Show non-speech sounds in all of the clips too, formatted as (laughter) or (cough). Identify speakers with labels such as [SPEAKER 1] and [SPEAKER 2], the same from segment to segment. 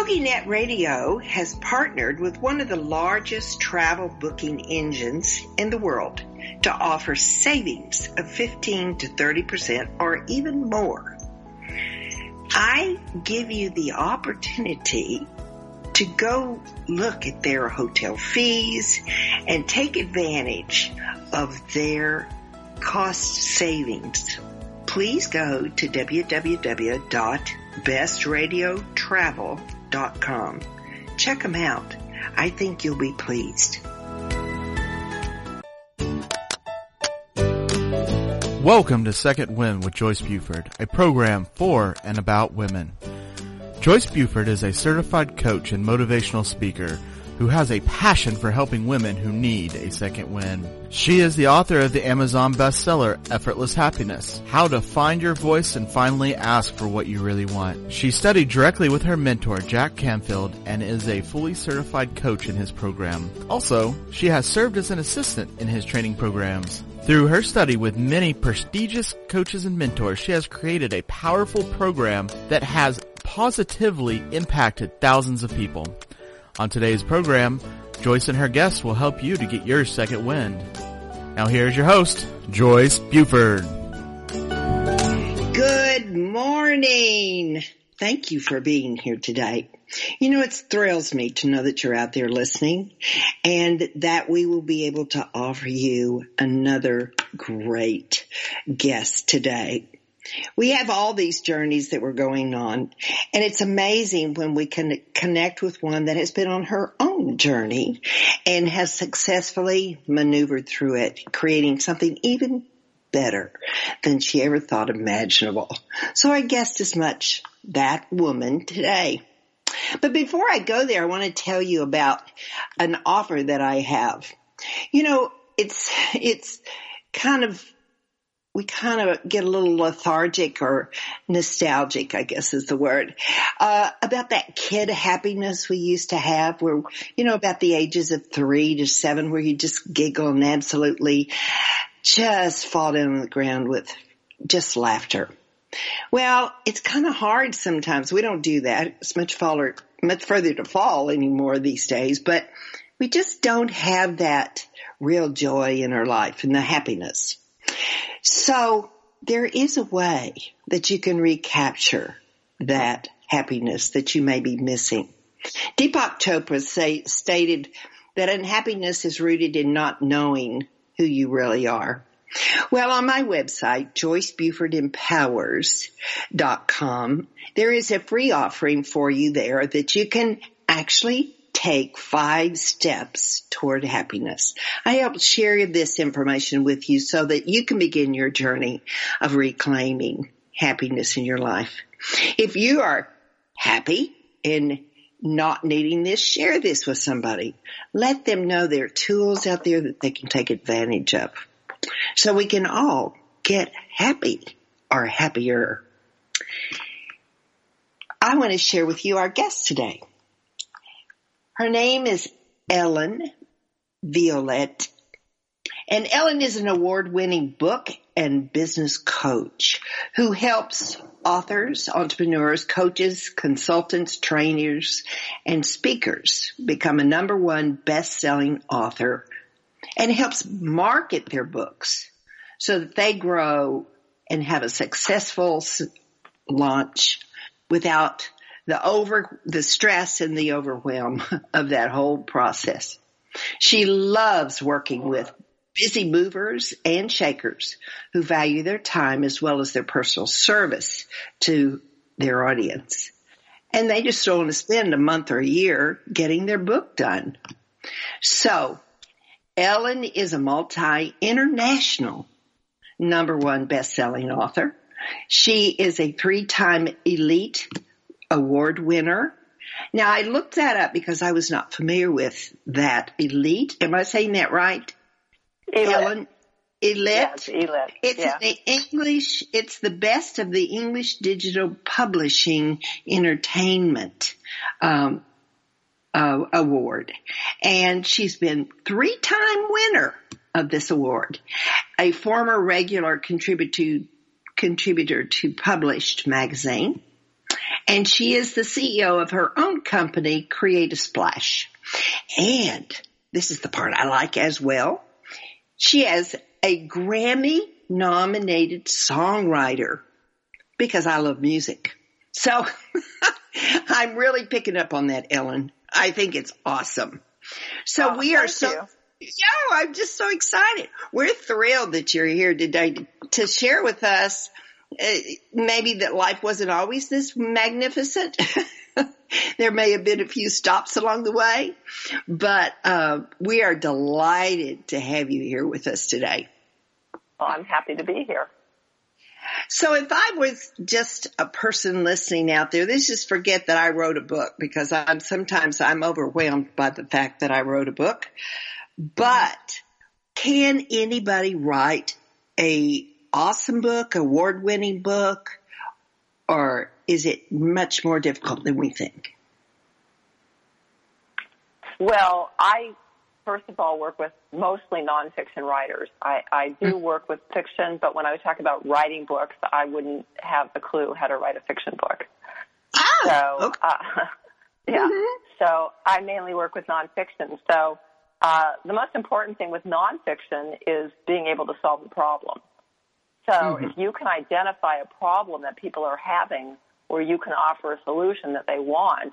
[SPEAKER 1] TogiNet Radio has partnered with one of the largest travel booking engines in the world to offer savings of 15 to 30% or even more. I give you the opportunity to go look at their hotel fees and take advantage of their cost savings. Please go to www.bestradiotravel.com. Check them out. I think you'll be pleased.
[SPEAKER 2] Welcome to Second Wind with Joyce Buford, a program for and about women. Joyce Buford is a certified coach and motivational speaker who has a passion for helping women who need a second wind. She is the author of the Amazon bestseller Effortless Happiness, How to Find Your Voice and Finally Ask for What You Really Want. She studied directly with her mentor Jack Canfield and is a fully certified coach in his program. Also, she has served as an assistant in his training programs. Through her study with many prestigious coaches and mentors, she has created a powerful program that has positively impacted thousands of people. On today's program, Joyce and her guests will help you to get your second wind. Now here's your host, Joyce Buford.
[SPEAKER 1] Good morning. Thank you for being here today. You know, it thrills me to know that you're out there listening and that we will be able to offer you another great guest today. We have all these journeys that we're going on and it's amazing when we can connect with one that has been on her own journey and has successfully maneuvered through it, creating something even better than she ever thought imaginable. So I guessed as much that woman today. But before I go there, I want to tell you about an offer that I have. You know, it's, it's kind of we kind of get a little lethargic or nostalgic, I guess is the word, uh, about that kid happiness we used to have where, you know, about the ages of three to seven where you just giggle and absolutely just fall down on the ground with just laughter. Well, it's kind of hard sometimes. We don't do that. It's much farther, much further to fall anymore these days, but we just don't have that real joy in our life and the happiness. So there is a way that you can recapture that happiness that you may be missing. Deepak Chopra say, stated that unhappiness is rooted in not knowing who you really are. Well, on my website, joycebufordempowers.com, there is a free offering for you there that you can actually take five steps toward happiness. I help share this information with you so that you can begin your journey of reclaiming happiness in your life. If you are happy and not needing this, share this with somebody. Let them know there are tools out there that they can take advantage of. So we can all get happy or happier. I want to share with you our guest today. Her name is Ellen Violette. And Ellen is an award winning book and business coach who helps authors, entrepreneurs, coaches, consultants, trainers, and speakers become a number one best selling author and helps market their books so that they grow and have a successful launch without the over, the stress and the overwhelm of that whole process. She loves working with busy movers and shakers who value their time as well as their personal service to their audience. And they just don't want to spend a month or a year getting their book done. So Ellen is a multi-international number one best-selling author. She is a three-time elite award winner. Now I looked that up because I was not familiar with that elite. Am I saying that right?
[SPEAKER 3] Elite.
[SPEAKER 1] Ellen, elite.
[SPEAKER 3] Yes, elite.
[SPEAKER 1] It's
[SPEAKER 3] yeah.
[SPEAKER 1] the English, it's the best of the English digital publishing entertainment, um, uh, award. And she's been three time winner of this award. A former regular contributor to, contributor to Published magazine and she is the CEO of her own company, Create a Splash. And this is the part I like as well. She has a Grammy nominated songwriter because I love music. So (laughs) I'm really picking up on that, Ellen. I think it's awesome. So
[SPEAKER 3] oh,
[SPEAKER 1] we are so, you. yeah, I'm just so excited. We're thrilled that you're here today to, to share with us maybe that life wasn't always this magnificent. (laughs) there may have been a few stops along the way, but uh, we are delighted to have you here with us today.
[SPEAKER 3] Well, I'm happy to be here.
[SPEAKER 1] So if I was just a person listening out there, let's just forget that I wrote a book because I'm sometimes I'm overwhelmed by the fact that I wrote a book. But can anybody write a awesome book, award winning book, or is it much more difficult than we think?
[SPEAKER 3] Well, I first of all work with mostly nonfiction writers. I, I do mm. work with fiction, but when I was talking about writing books, I wouldn't have a clue how to write a fiction book.
[SPEAKER 1] Ah,
[SPEAKER 3] so,
[SPEAKER 1] okay.
[SPEAKER 3] uh, (laughs) yeah. Mm-hmm. So I mainly work with nonfiction. So uh, the most important thing with nonfiction is being able to solve the problem. So mm-hmm. if you can identify a problem that people are having or you can offer a solution that they want,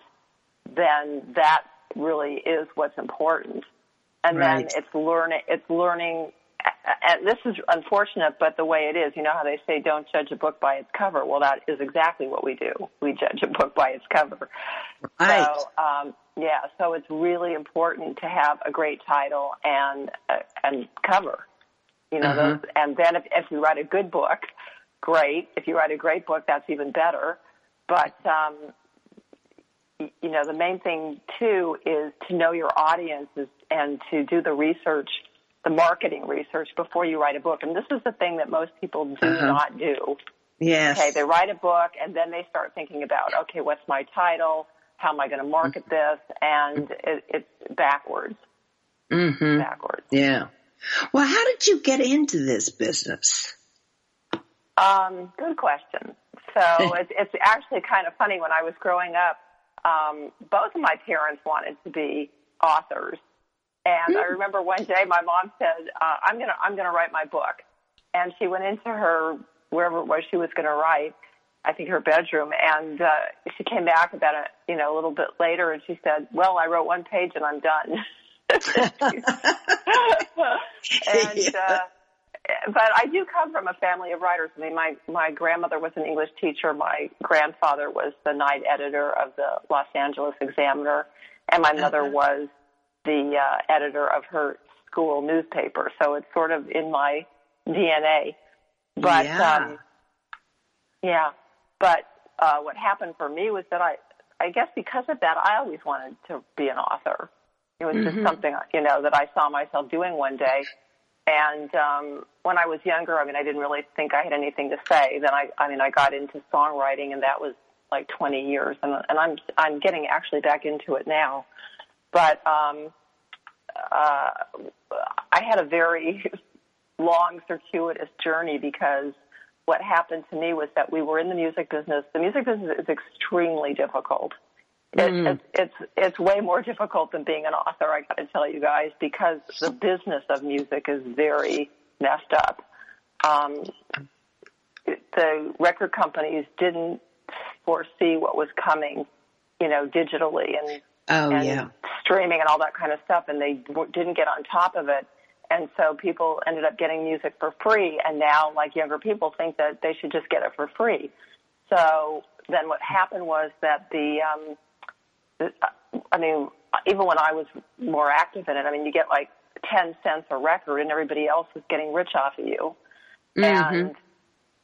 [SPEAKER 3] then that really is what's important. And right. then it's learning, it's learning, and this is unfortunate, but the way it is, you know how they say don't judge a book by its cover. Well, that is exactly what we do. We judge a book by its cover.
[SPEAKER 1] Right.
[SPEAKER 3] So, um, yeah, so it's really important to have a great title and, uh, and cover. You know, uh-huh. those, and then if, if you write a good book, great. If you write a great book, that's even better. But, um, you know, the main thing too is to know your audiences and to do the research, the marketing research before you write a book. And this is the thing that most people do uh-huh. not do.
[SPEAKER 1] Yes.
[SPEAKER 3] Okay, they write a book and then they start thinking about, okay, what's my title? How am I going to market this? And it, it's backwards.
[SPEAKER 1] Mm-hmm.
[SPEAKER 3] Backwards.
[SPEAKER 1] Yeah. Well, how did you get into this business?
[SPEAKER 3] Um, good question. So (laughs) it's, it's actually kind of funny. When I was growing up, um, both of my parents wanted to be authors, and mm. I hmm. remember one day my mom said, uh, "I'm gonna I'm gonna write my book," and she went into her wherever it was she was going to write. I think her bedroom, and uh, she came back about a you know a little bit later, and she said, "Well, I wrote one page and I'm done." (laughs) and (laughs)
[SPEAKER 1] yeah.
[SPEAKER 3] uh, but I do come from a family of writers. I mean, my my grandmother was an English teacher. My grandfather was the night editor of the Los Angeles Examiner, and my mother uh-huh. was the uh, editor of her school newspaper. So it's sort of in my DNA. But
[SPEAKER 1] yeah,
[SPEAKER 3] um, yeah. But uh, what happened for me was that I, I guess because of that, I always wanted to be an author. It was mm-hmm. just something you know that I saw myself doing one day. And um, when I was younger, I mean, I didn't really think I had anything to say. Then I, I mean, I got into songwriting, and that was like 20 years, and, and I'm I'm getting actually back into it now. But um, uh, I had a very (laughs) long, circuitous journey because what happened to me was that we were in the music business. The music business is extremely difficult. It, mm. it's, it's it's way more difficult than being an author. I got to tell you guys because the business of music is very messed up. Um, the record companies didn't foresee what was coming, you know, digitally and,
[SPEAKER 1] oh,
[SPEAKER 3] and
[SPEAKER 1] yeah.
[SPEAKER 3] streaming and all that kind of stuff, and they didn't get on top of it. And so people ended up getting music for free, and now, like younger people, think that they should just get it for free. So then, what happened was that the um, I mean, even when I was more active in it, I mean, you get like 10 cents a record and everybody else is getting rich off of you.
[SPEAKER 1] Mm-hmm.
[SPEAKER 3] And,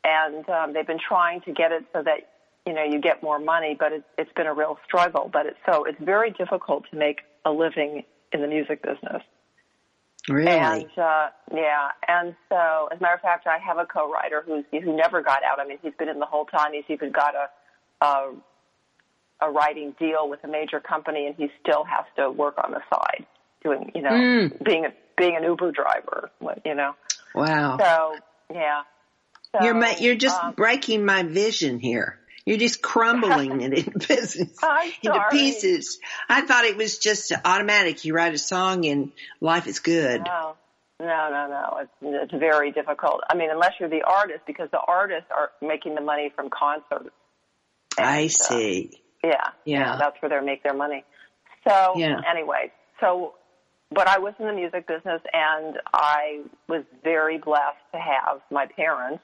[SPEAKER 3] and, um, they've been trying to get it so that, you know, you get more money, but it, it's been a real struggle. But it's so, it's very difficult to make a living in the music business.
[SPEAKER 1] Really?
[SPEAKER 3] And, uh, yeah. And so, as a matter of fact, I have a co-writer who's, who never got out. I mean, he's been in the whole time. He's even got a, a a writing deal with a major company and he still has to work on the side doing, you know,
[SPEAKER 1] mm.
[SPEAKER 3] being a, being an Uber driver, you know.
[SPEAKER 1] Wow.
[SPEAKER 3] So, yeah. So,
[SPEAKER 1] you're my, you're just
[SPEAKER 3] um,
[SPEAKER 1] breaking my vision here. You're just crumbling it in (laughs) business into pieces. I thought it was just automatic. You write a song and life is good.
[SPEAKER 3] No, no, no, no. It's, it's very difficult. I mean, unless you're the artist, because the artists are making the money from concerts.
[SPEAKER 1] I
[SPEAKER 3] And, uh,
[SPEAKER 1] see.
[SPEAKER 3] Yeah,
[SPEAKER 1] Yeah.
[SPEAKER 3] that's where they make their money. So
[SPEAKER 1] Yeah.
[SPEAKER 3] anyway, so but I was in the music business, and I was very blessed to have my parents.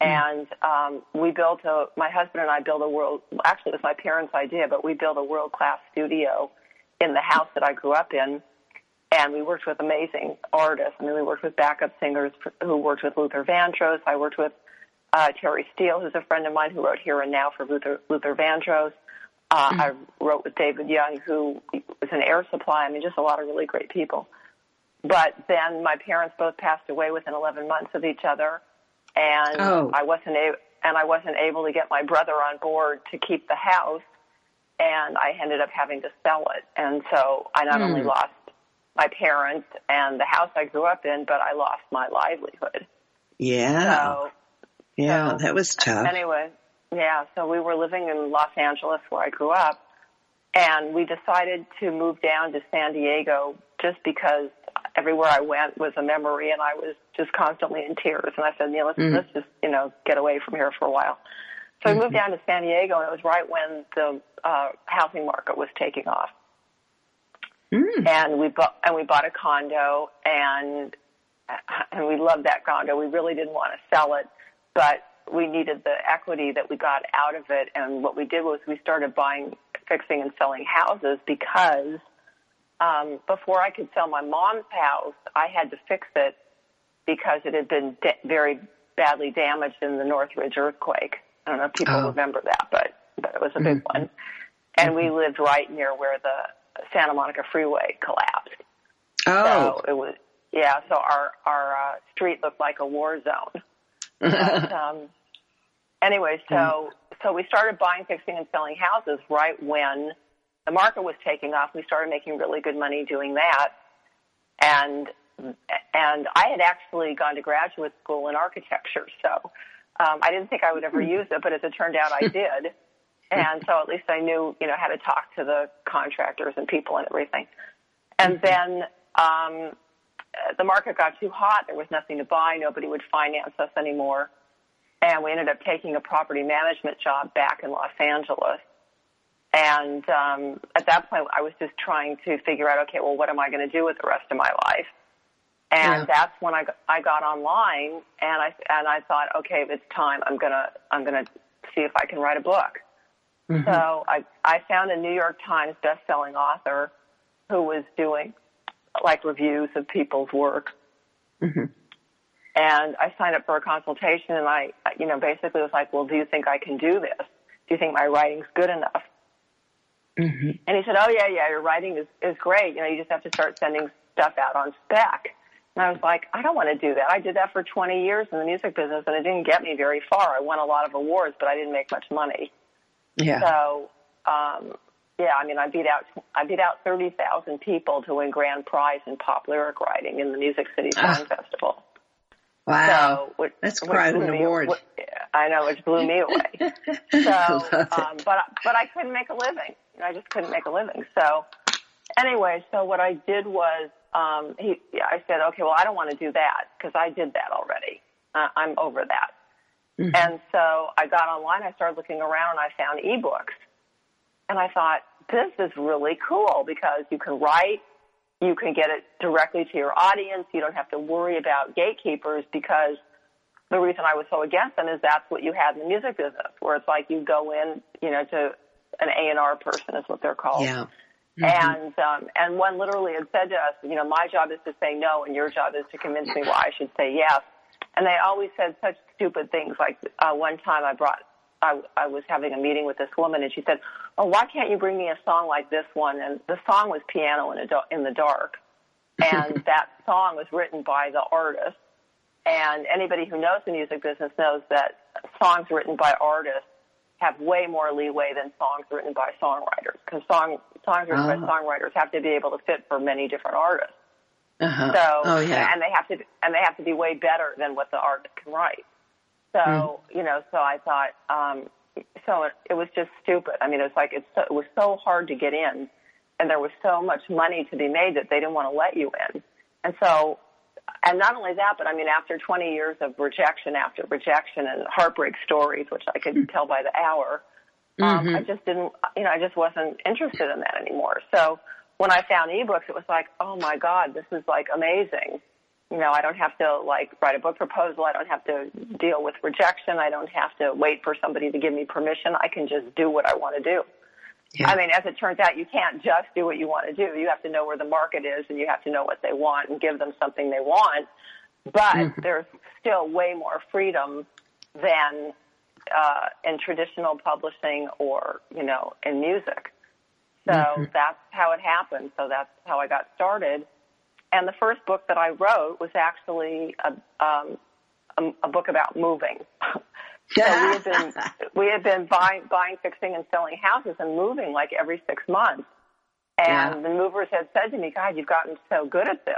[SPEAKER 3] And um, we built a. My husband and I built a world. Actually, it was my parents' idea, but we built a world class studio in the house that I grew up in. And we worked with amazing artists. I mean, we worked with backup singers who worked with Luther Vandross. I worked with uh, Terry Steele, who's a friend of mine who wrote Here and Now for Luther, Luther Vandross. Uh, I wrote with David Young, who was an Air Supply. I mean, just a lot of really great people. But then my parents both passed away within 11 months of each other, and
[SPEAKER 1] Oh.
[SPEAKER 3] I wasn't able and I wasn't able to get my brother on board to keep the house, and I ended up having to sell it. And so I not only lost my parents and the house I grew up in, but I lost my livelihood.
[SPEAKER 1] Yeah.
[SPEAKER 3] So
[SPEAKER 1] yeah,
[SPEAKER 3] so-
[SPEAKER 1] that was tough.
[SPEAKER 3] Anyway, yeah, so we were living in Los Angeles where I grew up, and we decided to move down to San Diego just because everywhere I went was a memory, and I was just constantly in tears. And I said, you know, let's, let's just, you know, get away from here for a while. So we moved down to San Diego, and it was right when the uh, housing market was taking off
[SPEAKER 1] Mm.
[SPEAKER 3] and we bought and we bought a condo and and we loved that condo. We really didn't want to sell it, but we needed the equity that we got out of it. And what we did was we started buying, fixing, and selling houses because um, before I could sell my mom's house, I had to fix it because it had been da- very badly damaged in the Northridge earthquake. I don't know if people
[SPEAKER 1] Oh.
[SPEAKER 3] remember that, but but it was a big one. And we lived right near where the Santa Monica Freeway collapsed.
[SPEAKER 1] Oh.
[SPEAKER 3] So it was, yeah. So our our uh, street looked like a war zone. (laughs) But, um, anyway, so so we started buying, fixing, and selling houses right when the market was taking off. We started making really good money doing that, and and I had actually gone to graduate school in architecture, so um, I didn't think I would ever use it, but as it turned out, I (laughs) did. And so at least I knew, you know, how to talk to the contractors and people and everything. And then um, the market got too hot. There was nothing to buy. Nobody would finance us anymore. And we ended up taking a property management job back in Los Angeles. And um, at that point, I was just trying to figure out, okay, well, what am I going to do with the rest of my life? And
[SPEAKER 1] Yeah.
[SPEAKER 3] that's when I got, I got online, and I and I thought, okay, it's time. I'm gonna I'm gonna see if I can write a book. So I I found a New York Times best-selling author who was doing like reviews of people's work. And I signed up for a consultation, and I, you know, basically was like, "Well, do you think I can do this? Do you think my writing's good enough?" And he said, "Oh yeah, yeah, your writing is is great. You know, you just have to start sending stuff out on spec." And I was like, "I don't want to do that. I did that for 20 years in the music business, and it didn't get me very far. I won a lot of awards, but I didn't make much money."
[SPEAKER 1] yeah.
[SPEAKER 3] So, um, yeah, I mean, I beat out I beat out thirty thousand people to win grand prize in pop lyric writing in the Music City Song
[SPEAKER 1] Ah.
[SPEAKER 3] Festival.
[SPEAKER 1] Wow.
[SPEAKER 3] So, which,
[SPEAKER 1] That's
[SPEAKER 3] which
[SPEAKER 1] quite an
[SPEAKER 3] me-
[SPEAKER 1] award.
[SPEAKER 3] wh- I know, which blew me away. (laughs) So, um, but but I couldn't make a living. I just couldn't make a living. So, anyway, so what I did was, um, he, I said, okay, well, I don't want to do that because I did that already. Uh, I'm over that. And so I got online. I started looking around, and I found ebooks. And I thought, this is really cool because you can write, you can get it directly to your audience. You don't have to worry about gatekeepers because the reason I was so against them is that's what you had in the music business, where it's like you go in, you know, to an A and R person is what they're called.
[SPEAKER 1] Yeah.
[SPEAKER 3] And um, and one literally had said to us, you know, my job is to say no, and your job is to convince me why I should say yes. And they always said such stupid things. Like uh, one time, I brought, I, I was having a meeting with this woman, and she said, "Oh, why can't you bring me a song like this one?" And the song was "Piano in, a in the Dark," (laughs) and that song was written by the artist. And anybody who knows the music business knows that songs written by artists have way more leeway than songs written by songwriters because song, songs written by
[SPEAKER 1] Ah.
[SPEAKER 3] songwriters have to be able to fit for many different artists.
[SPEAKER 1] Uh-huh.
[SPEAKER 3] So,
[SPEAKER 1] oh yeah.
[SPEAKER 3] and they have to, and they have to be way better than what the artist can write. So,
[SPEAKER 1] Mm.
[SPEAKER 3] you know, so I thought, um, so it, it was just stupid. I mean, it was like it's so, it was so hard to get in, and there was so much money to be made that they didn't want to let you in. And so, and not only that, but I mean, after 20 years of rejection after rejection and heartbreak stories, which I could mm-hmm. tell by the hour, um, mm-hmm. I just didn't, you know, I just wasn't interested in that anymore. So when I found ebooks, it was like, oh my God, this is like amazing. You know, I don't have to like write a book proposal. I don't have to deal with rejection. I don't have to wait for somebody to give me permission. I can just do what I want to do. Yeah. I mean, as it turns out, you can't just do what you want to do. You have to know where the market is and you have to know what they want and give them something they want. But mm-hmm. there's still way more freedom than uh, in traditional publishing or, you know, in music. So mm-hmm. that's how it happened. So that's how I got started. And the first book that I wrote was actually a, um, a, a book about moving. (laughs) so we had been (laughs) we had been buying, buying, fixing, and selling houses and moving like every six months. And yeah. the movers had said to me, "God, you've gotten so good at this."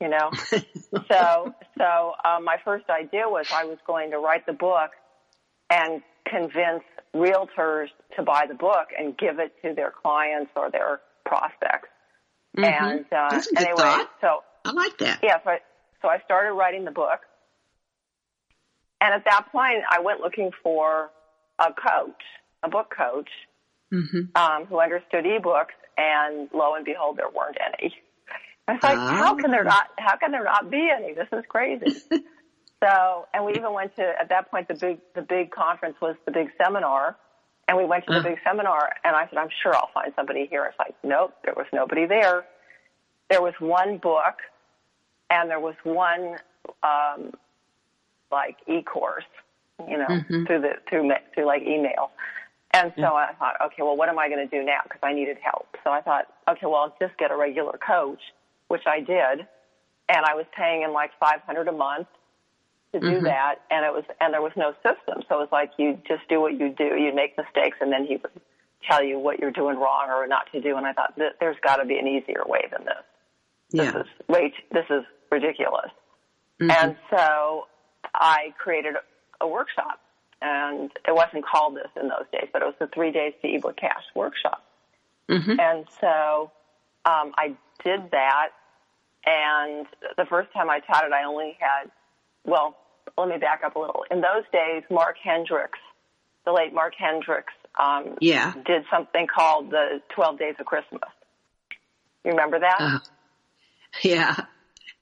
[SPEAKER 3] You know, (laughs) so so um, my first idea was I was going to write the book and convince realtors to buy the book and give it to their clients or their prospects.
[SPEAKER 1] Mm-hmm. And uh, That's a good
[SPEAKER 3] anyway,
[SPEAKER 1] thought.
[SPEAKER 3] so
[SPEAKER 1] I like that.
[SPEAKER 3] Yeah, so I, so I started writing the book, and at that point, I went looking for a coach, a book coach, mm-hmm. um, who understood ebooks, and lo and behold, there weren't any. I was like, oh. how can there not? How can there not be any? This is crazy. (laughs) So, and we even went to, at that point, the big, the big conference was the big seminar. And we went to the big seminar and I said, I'm sure I'll find somebody here. It's like, nope, there was nobody there. There was one book and there was one, um, like e-course, you know, mm-hmm. through the, through, through like email. And so yeah. I thought, okay, well, what am I going to do now? Because I needed help. So I thought, okay, well, I'll just get a regular coach, which I did. And I was paying him like 500 a month to do mm-hmm. that, and it was and there was no system. So it was like you just do what you do. You make mistakes, and then he would tell you what you're doing wrong or not to do. And I thought there's got to be an easier way than this. This yeah. is wait, this is ridiculous. Mm-hmm. And so I created a, workshop, and it wasn't called this in those days, but it was the three days to ebook cash workshop. Mm-hmm. And so um, I did that, and the first time I taught it, I only had well, let me back up a little. In those days, Mark Hendricks, the late Mark Hendricks, um,
[SPEAKER 1] yeah.
[SPEAKER 3] did something called the 12 Days of Christmas. You remember that? Uh,
[SPEAKER 1] yeah.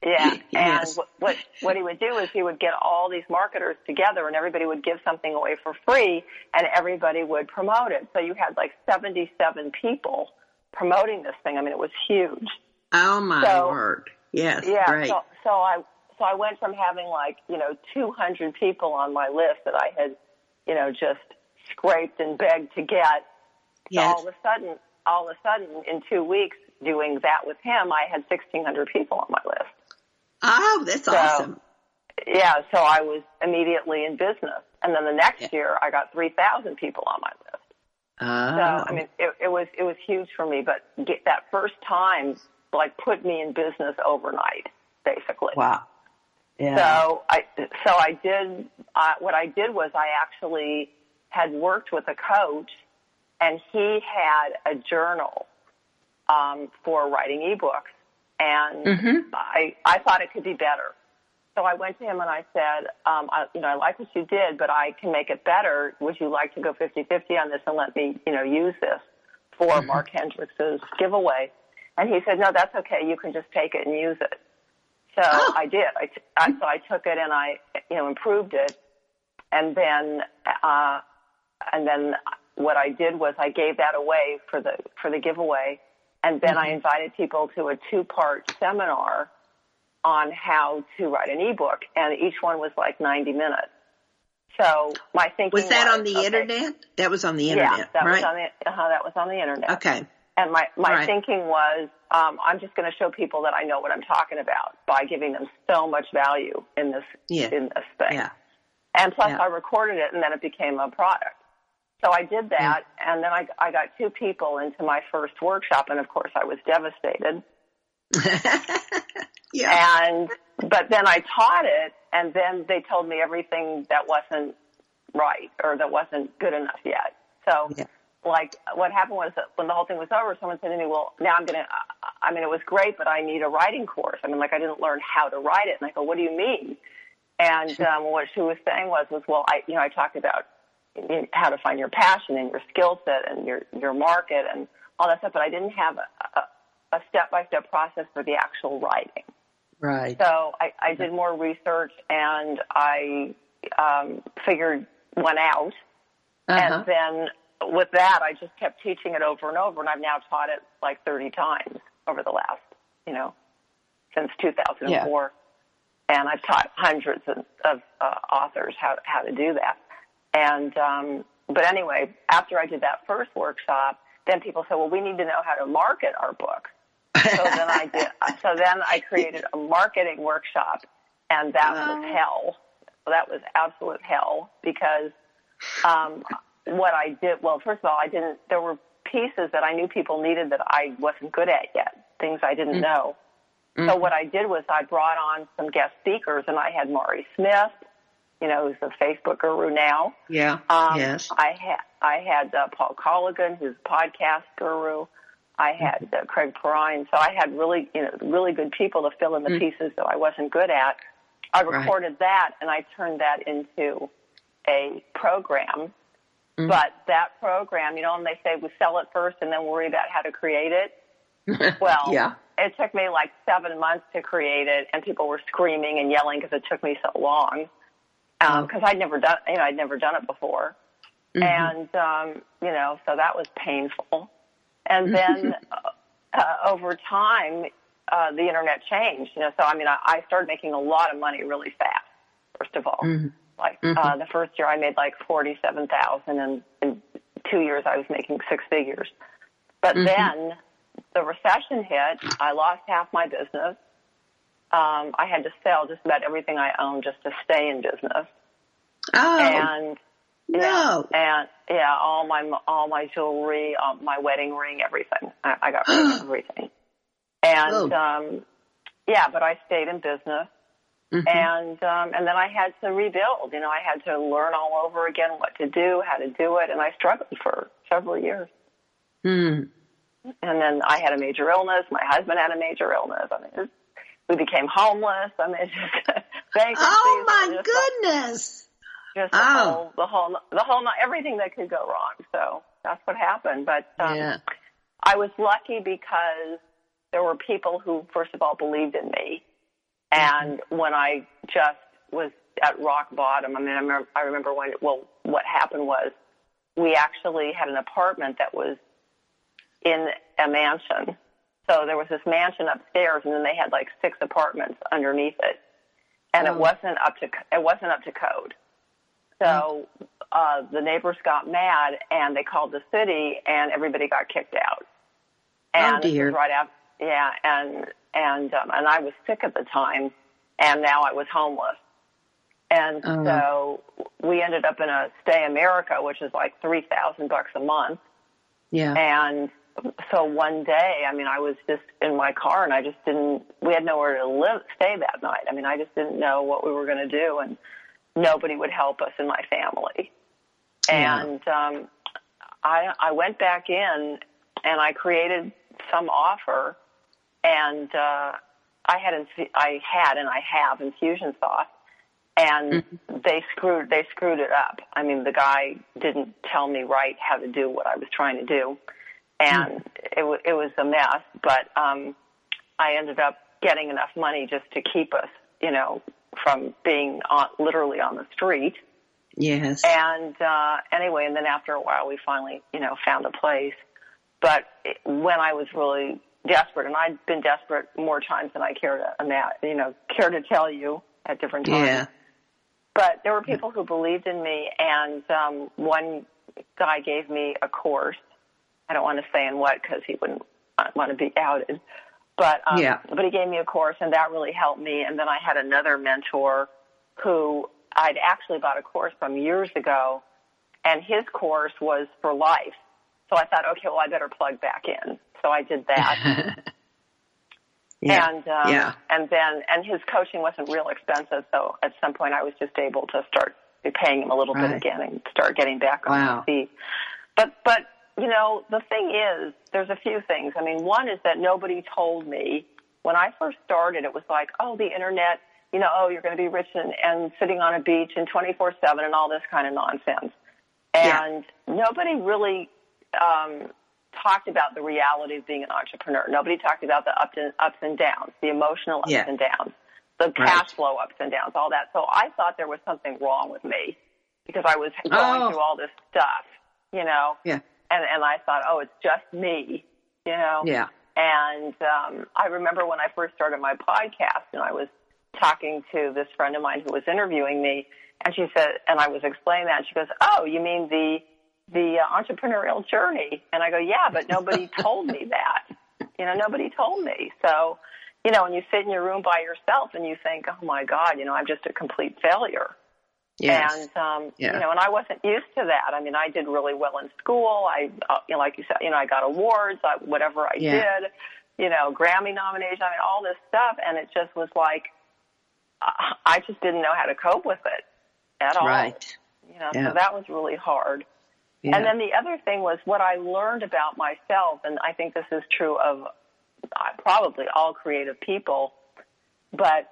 [SPEAKER 3] Yeah.
[SPEAKER 1] yes.
[SPEAKER 3] And what, what he would do is he would get all these marketers together and everybody would give something away for free and everybody would promote it. So you had like 77 people promoting this thing. I mean, it was huge.
[SPEAKER 1] Oh my so, word. Yes.
[SPEAKER 3] Yeah.
[SPEAKER 1] Great.
[SPEAKER 3] So, so I, so I went from having like, you know, 200 people on my list that I had, you know, just scraped and begged to get. Yes. So all of a sudden, all of a sudden in two weeks doing that with him, I had 1600 people on my list.
[SPEAKER 1] Oh, that's so, awesome.
[SPEAKER 3] Yeah. So I was immediately in business. And then the next yeah. year I got 3000 people on my list.
[SPEAKER 1] Oh.
[SPEAKER 3] So, I oh. mean, it, it was, it was huge for me, but get that first time, like put me in business overnight, basically.
[SPEAKER 1] Wow.
[SPEAKER 3] Yeah. So I so I did uh, what I did was I actually had worked with a coach, and he had a journal um, for writing ebooks, and mm-hmm. I I thought it could be better. So I went to him and I said, um, I, you know, I like what you did, but I can make it better. Would you like to go 50-50 on this and let me, you know, use this for mm-hmm. Mark Hendricks's giveaway? And he said, no, that's okay. You can just take it and use it. So oh. I did. I, t- I so I took it and I you know improved it, and then uh, and then what I did was I gave that away for the for the giveaway, and then mm-hmm. I invited people to a two part seminar on how to write an ebook, and each one was like ninety minutes. So my thinking
[SPEAKER 1] was that
[SPEAKER 3] was,
[SPEAKER 1] on the
[SPEAKER 3] okay,
[SPEAKER 1] internet? That was on the internet,
[SPEAKER 3] yeah, that
[SPEAKER 1] right?
[SPEAKER 3] was on the uh, that was on the internet.
[SPEAKER 1] Okay.
[SPEAKER 3] And my, my
[SPEAKER 1] right.
[SPEAKER 3] thinking was, um, I'm just going to show people that I know what I'm talking about by giving them so much value in this,
[SPEAKER 1] yeah.
[SPEAKER 3] in this thing.
[SPEAKER 1] Yeah.
[SPEAKER 3] And plus
[SPEAKER 1] yeah.
[SPEAKER 3] I recorded it and then it became a product. So I did that yeah. and then I, I got two people into my first workshop and of course I was devastated. (laughs)
[SPEAKER 1] yeah.
[SPEAKER 3] And, but then I taught it and then they told me everything that wasn't right or that wasn't good enough yet. So, yeah. Like, what happened was that when the whole thing was over, someone said to me, "Well, now I'm gonna. I mean, it was great, but I need a writing course. I mean, like, I didn't learn how to write it." And I go, "What do you mean?" And um, what she was saying was, was well, I, you know, I talked about how to find your passion and your skill set and your your market and all that stuff, but I didn't have a, a step-by-step process for the actual writing.
[SPEAKER 1] Right.
[SPEAKER 3] So I, I did more research and I um, figured one out. Uh-huh. And then with that, I just kept teaching it over and over, and I've now taught it like 30 times over the last, you know, since 2004. Yeah. And I've taught hundreds of, of uh, authors how how to do that. And um, but anyway, after I did that first workshop, then people said, "Well, we need to know how to market our book." so then I did. (laughs) So then I created a marketing workshop, and that was hell. That was absolute hell because um, what I did. Well, first of all, I didn't. There were pieces that I knew people needed that I wasn't good at yet. Things I didn't mm-hmm. know. Mm-hmm. So what I did was I brought on some guest speakers, and I had Mari Smith, you know, who's a Facebook guru now.
[SPEAKER 1] Yeah. Um, yes.
[SPEAKER 3] I had I had uh, Paul Colligan, who's a podcast guru. I had uh, Craig Perrine, so I had really, you know, really good people to fill in the mm. pieces that I wasn't good at. I recorded right. that and I turned that into a program. Mm. But that program, you know, and they say we sell it first and then worry about how to create it. (laughs) Well,
[SPEAKER 1] yeah.
[SPEAKER 3] it took me like seven months to create it, and people were screaming and yelling because it took me so long. Because um, oh. I'd never done, you know, I'd never done it before, mm-hmm. and um, you know, so that was painful. And (laughs) then uh, over time, uh, the internet changed. You know, so I mean, I, I started making a lot of money really fast. First of all, mm-hmm. Like mm-hmm. Uh, the first year, I made like forty-seven thousand, and in two years, I was making six figures. But mm-hmm. then the recession hit. I lost half my business. Um, I had to sell just about everything I owned just to stay in business.
[SPEAKER 1] Oh.
[SPEAKER 3] And
[SPEAKER 1] no.
[SPEAKER 3] Yeah, and yeah, all my all my jewelry, um, my wedding ring, everything. I, I got rid of (gasps) everything. And oh. um, yeah, but I stayed in business. Mm-hmm. And um, and then I had to rebuild. You know, I had to learn all over again what to do, how to do it, and I struggled for several years.
[SPEAKER 1] Mm.
[SPEAKER 3] And then I had a major illness. My husband had a major illness. I mean, we became homeless. I mean, it's (laughs) just bankruptcy.
[SPEAKER 1] Oh my goodness!
[SPEAKER 3] Just the oh. whole, the whole, the whole, everything that could go wrong. So that's what happened. But um, yeah. I was lucky because there were people who, first of all, believed in me. And mm-hmm. when I just was at rock bottom, I mean, I remember, I remember when, well, what happened was we actually had an apartment that was in a mansion. So there was this mansion upstairs, and then they had like six apartments underneath it, and oh. it wasn't up to it wasn't up to code. So uh, the neighbors got mad and they called the city and everybody got kicked out.
[SPEAKER 1] Oh,
[SPEAKER 3] and
[SPEAKER 1] oh dear.
[SPEAKER 3] right after, yeah, and and um, and I was sick at the time, and now I was homeless. And uh so we ended up in a Stay America, which is like three thousand bucks a month.
[SPEAKER 1] Yeah.
[SPEAKER 3] And so one day, I mean, I was just in my car, and I just didn't. We had nowhere to live, stay that night. I mean, I just didn't know what we were going to do, and nobody would help us in my family. And um, I, I went back in and I created some offer, and uh, I had I had and I have Infusionsoft, and mm-hmm. they screwed they screwed it up. I mean, the guy didn't tell me right how to do what I was trying to do, and mm-hmm. it w- it was a mess. But um, I ended up getting enough money just to keep us, you know, from being on, literally on the street.
[SPEAKER 1] Yes.
[SPEAKER 3] And uh, anyway, and then after a while, we finally, you know, found a place. But it, when I was really desperate, and I'd been desperate more times than I care to imagine, you know, care to tell you at different times.
[SPEAKER 1] Yeah.
[SPEAKER 3] But there were people who believed in me, and um, one guy gave me a course. I don't want to say in what because he wouldn't want to be outed. But um,
[SPEAKER 1] yeah.
[SPEAKER 3] but he gave me a course, and that really helped me. And then I had another mentor who I'd actually bought a course from years ago, and his course was for life. So I thought, okay, well, I better plug back in. So I did that. (laughs)
[SPEAKER 1] yeah.
[SPEAKER 3] And um,
[SPEAKER 1] yeah.
[SPEAKER 3] and then and his coaching wasn't real expensive, so at some point I was just able to start paying him a little
[SPEAKER 1] Right.
[SPEAKER 3] bit again and start getting back on
[SPEAKER 1] Wow.
[SPEAKER 3] my feet. But but you know the thing is, there's a few things. I mean, one is that nobody told me when I first started. It was like, oh, the internet. You know, oh, you're going to be rich and, and sitting on a beach and 24/7 and all this kind of nonsense.
[SPEAKER 1] Yeah.
[SPEAKER 3] And nobody really um, talked about the reality of being an entrepreneur. Nobody talked about the ups and, ups and downs, the emotional ups
[SPEAKER 1] Yeah.
[SPEAKER 3] and downs, the
[SPEAKER 1] Right.
[SPEAKER 3] cash flow ups and downs, all that. So I thought there was something wrong with me because I was going
[SPEAKER 1] Oh.
[SPEAKER 3] through all this stuff, you know.
[SPEAKER 1] Yeah.
[SPEAKER 3] And and I thought, oh, it's just me, you know.
[SPEAKER 1] Yeah.
[SPEAKER 3] And um, I remember when I first started my podcast, and I was talking to this friend of mine who was interviewing me, and she said, and I was explaining that, and she goes, "Oh, you mean the the uh, entrepreneurial journey?" And I go, "Yeah, but nobody (laughs) told me that. You know, nobody told me." So, you know, when you sit in your room by yourself and you think, "Oh my God, you know, I'm just a complete failure."
[SPEAKER 1] Yes.
[SPEAKER 3] And um,
[SPEAKER 1] Yeah.
[SPEAKER 3] you know, and I wasn't used to that. I mean, I did really well in school. I, uh, you know, like you said, you know, I got awards, I, whatever I
[SPEAKER 1] Yeah.
[SPEAKER 3] did, you know, Grammy nomination. I mean, all this stuff, and it just was like, I I just didn't know how to cope with it at all.
[SPEAKER 1] right.
[SPEAKER 3] You know,
[SPEAKER 1] Yeah.
[SPEAKER 3] so that was really hard.
[SPEAKER 1] Yeah.
[SPEAKER 3] And then the other thing was what I learned about myself, and I think this is true of uh, probably all creative people, but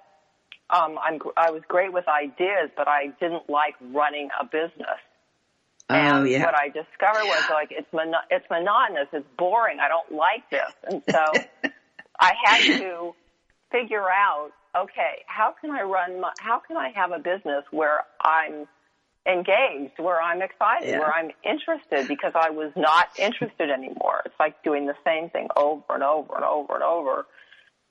[SPEAKER 3] um, I'm, gr- I was great with ideas, but I didn't like running a business.
[SPEAKER 1] oh
[SPEAKER 3] And
[SPEAKER 1] yeah.
[SPEAKER 3] what I discovered was like it's mono- it's monotonous, it's boring. I don't like this, and so (laughs) I had to figure out, okay, how can I run my, how can I have a business where I'm engaged, where I'm excited,
[SPEAKER 1] Yeah.
[SPEAKER 3] where I'm interested because I was not interested anymore. It's like doing the same thing over and over and over and over.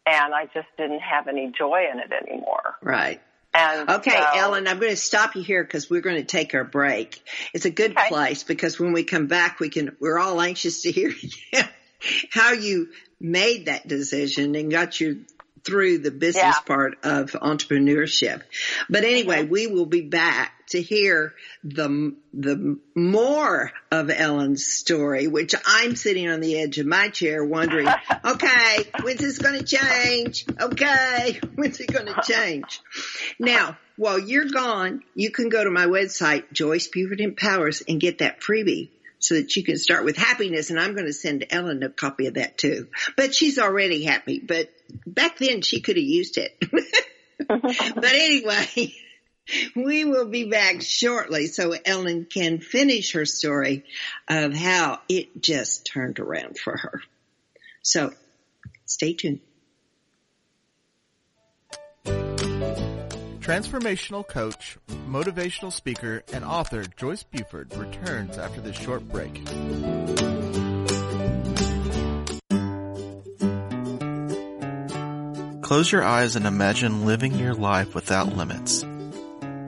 [SPEAKER 3] And I just didn't have any joy in it anymore.
[SPEAKER 1] right.
[SPEAKER 3] And
[SPEAKER 1] Okay,
[SPEAKER 3] so-
[SPEAKER 1] Ellen, I'm going to stop you here because we're going to take our break. It's a good
[SPEAKER 3] Okay.
[SPEAKER 1] place because when we come back, we can, we're all anxious to hear (laughs) how you made that decision and got you through the business
[SPEAKER 3] Yeah.
[SPEAKER 1] part of entrepreneurship. But anyway,
[SPEAKER 3] Mm-hmm.
[SPEAKER 1] we will be back to hear the, the more of Ellen's story, which I'm sitting on the edge of my chair wondering, (laughs) okay, when's this going to change? Okay, (laughs) when's it going to change? Now, while you're gone, you can go to my website, Joyce Buford Empowers, and get that freebie so that you can start with happiness. And I'm going to send Ellen a copy of that too. But she's already happy. But back then she could have used it. (laughs) but anyway, we will be back shortly so Ellen can finish her story of how it just turned around for her. So stay tuned.
[SPEAKER 2] Transformational coach, motivational speaker, and author Joyce Buford returns after this short break. Close your eyes and imagine living your life without limits.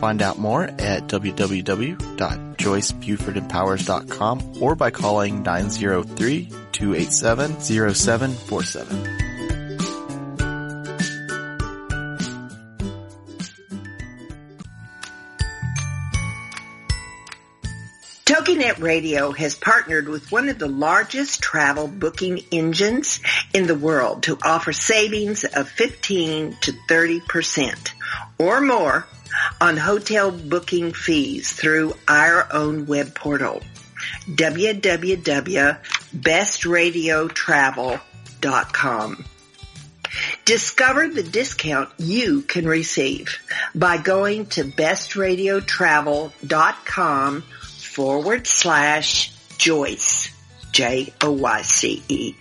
[SPEAKER 2] Find out more at www.joycebufordempowers.com or by calling 903-287-0747.
[SPEAKER 1] TogiNet Radio has partnered with one of the largest travel booking engines in the world to offer savings of 15 to 30% or more on hotel booking fees through our own web portal www.bestradiotravel.com. Discover the discount you can receive by going to bestradiotravel.com forward slash Joyce, J-O-Y-C-E,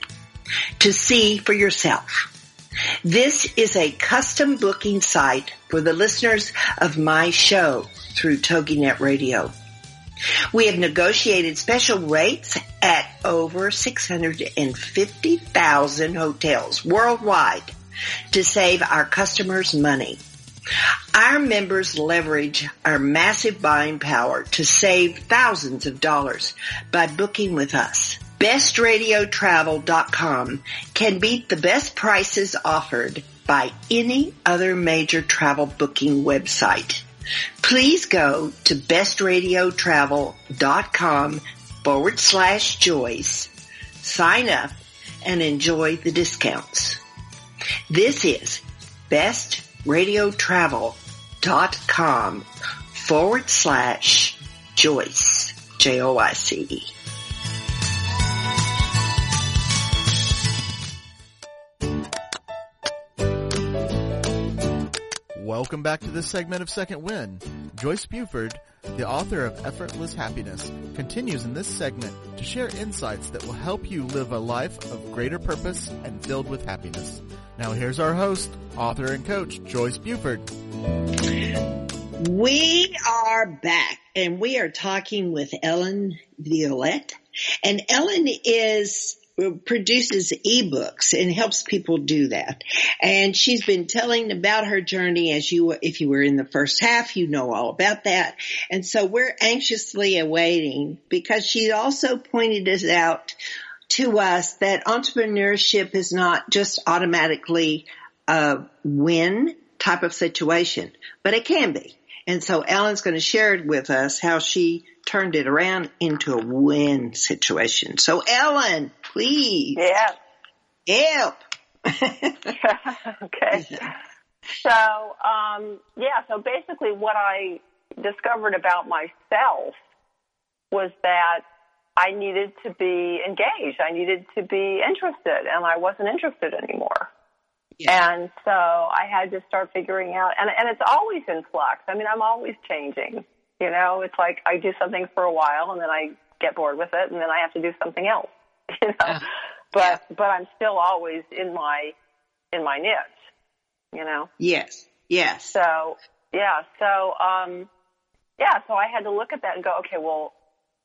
[SPEAKER 1] to see for yourself. This is a custom booking site for the listeners of my show through TogiNet Radio. We have negotiated special rates at over 650,000 hotels worldwide to save our customers money. Our members leverage our massive buying power to save thousands of dollars by booking with us. bestradiotravel.com can beat the best prices offered by any other major travel booking website. Please go to bestradiotravel.com forward slash Joyce, sign up and enjoy the discounts. This is bestradiotravel.com forward slash Joyce, J-O-I-C-E.
[SPEAKER 2] Welcome back to this segment of Second Wind. Joyce Buford, the author of Effortless Happiness, continues in this segment to share insights that will help you live a life of greater purpose and filled with happiness. Now here's our host, author and coach, Joyce Buford.
[SPEAKER 1] We are back and we are talking with Ellen Violette. And Ellen is produces ebooks and helps people do that. And she's been telling about her journey as you, if you were in the first half, you know all about that. And so we're anxiously awaiting because she also pointed us out to us that entrepreneurship is not just automatically a win type of situation, but it can be. And so Ellen's going to share with us how she turned it around into a win situation. So Ellen, please.
[SPEAKER 3] Yeah.
[SPEAKER 1] Help. (laughs)
[SPEAKER 3] okay. (laughs) So, um, yeah, so basically what I discovered about myself was that I needed to be engaged. I needed to be interested and I wasn't interested anymore. Yeah. And so I had to start figuring out, and, and it's always in flux. I mean, I'm always changing. You know, it's like I do something for a while and then I get bored with it and then I have to do something else. (laughs) You know, uh, but yeah. but I'm still always in my in my niche. You know.
[SPEAKER 1] Yes. Yes.
[SPEAKER 3] So yeah. So um, yeah. So I had to look at that and go, okay, well,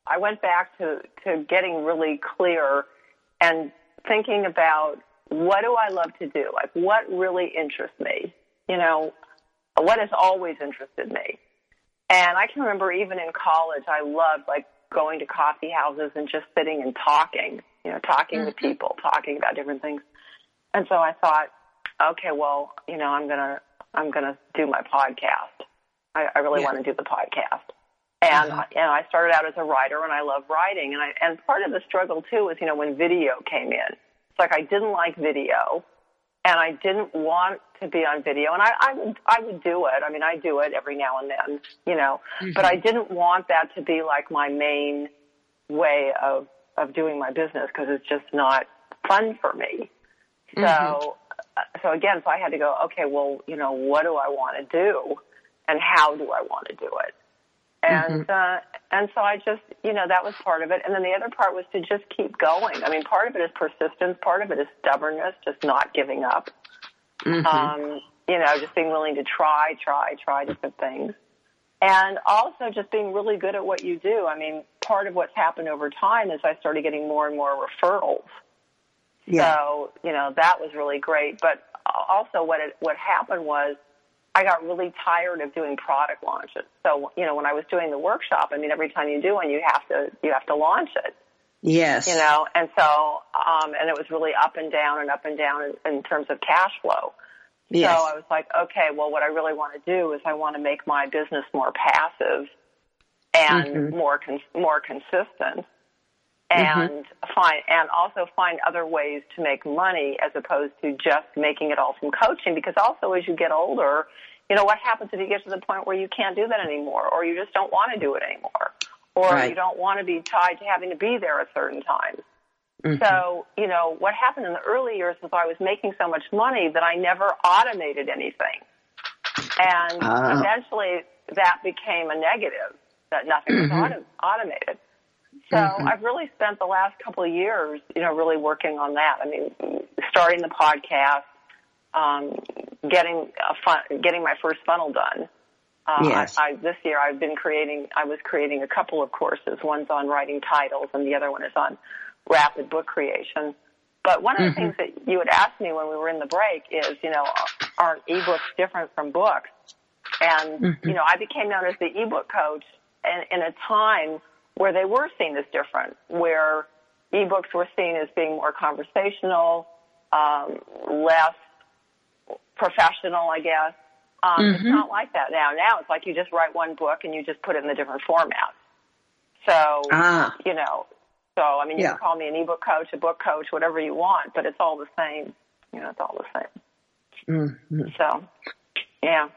[SPEAKER 3] I went back to to getting really clear and thinking about what do I love to do? Like what really interests me? You know, what has always interested me? And I can remember even in college, I loved like going to coffee houses and just sitting and talking, you know, talking mm-hmm. with people, talking about different things. And so I thought, okay, well, you know, I'm gonna, I'm gonna do my podcast. I, I really yeah. want to do the podcast. And uh-huh. and I started out as a writer, and I love writing. And I and part of the struggle too was, you know, when video came in, it's like I didn't like video, and I didn't want to be on video. And I, I would, I would do it. I mean, I do it every now and then, you know, mm-hmm. but I didn't want that to be like my main way of, of doing my business because it's just not fun for me. So, mm-hmm. so again, so I had to go, okay, well, you know, what do I want to do and how do I want to do it? And, mm-hmm. uh, and so I just, you know, that was part of it. And then the other part was to just keep going. I mean, part of it is persistence. Part of it is stubbornness, just not giving up. Mm-hmm. Um, you know, just being willing to try, try, try different things. And also just being really good at what you do. I mean, part of what's happened over time is I started getting more and more referrals. Yeah. So, you know, that was really great. But also what it, what happened was I got really tired of doing product launches. So, you know, when I was doing the workshop, I mean, every time you do one, you have to, you have to launch it.
[SPEAKER 1] Yes.
[SPEAKER 3] You know, and so, um, and it was really up and down and up and down in, in terms of cash flow. Yes. So I was like, okay, well, what I really want to do is I want to make my business more passive and mm-hmm. more, con- more consistent and mm-hmm. find, and also find other ways to make money as opposed to just making it all from coaching because also as you get older, you know, what happens if you get to the point where you can't do that anymore or you just don't want to do it anymore? or right. you don't want to be tied to having to be there at certain times. Mm-hmm. So, you know, what happened in the early years was I was making so much money that I never automated anything. And uh. eventually that became a negative, that nothing was mm-hmm. automated. So mm-hmm. I've really spent the last couple of years, you know, really working on that. I mean, starting the podcast, um, getting a fun, getting my first funnel done, uh, yes. I, I, this year I've been creating, I was creating a couple of courses. One's on writing titles and the other one is on rapid book creation. But one of the mm-hmm. things that you had asked me when we were in the break is, you know, aren't ebooks different from books? And, mm-hmm. you know, I became known as the ebook coach in, in a time where they were seen as different, where, ebooks were seen as being more conversational, um, less professional, I guess. Um, mm-hmm. It's not like that now. Now it's like you just write one book and you just put it in the different formats. So, ah. you know, so I mean, you yeah. can call me an ebook coach, a book coach, whatever you want, but it's all the same. You know, it's all the same. Mm-hmm. So, yeah.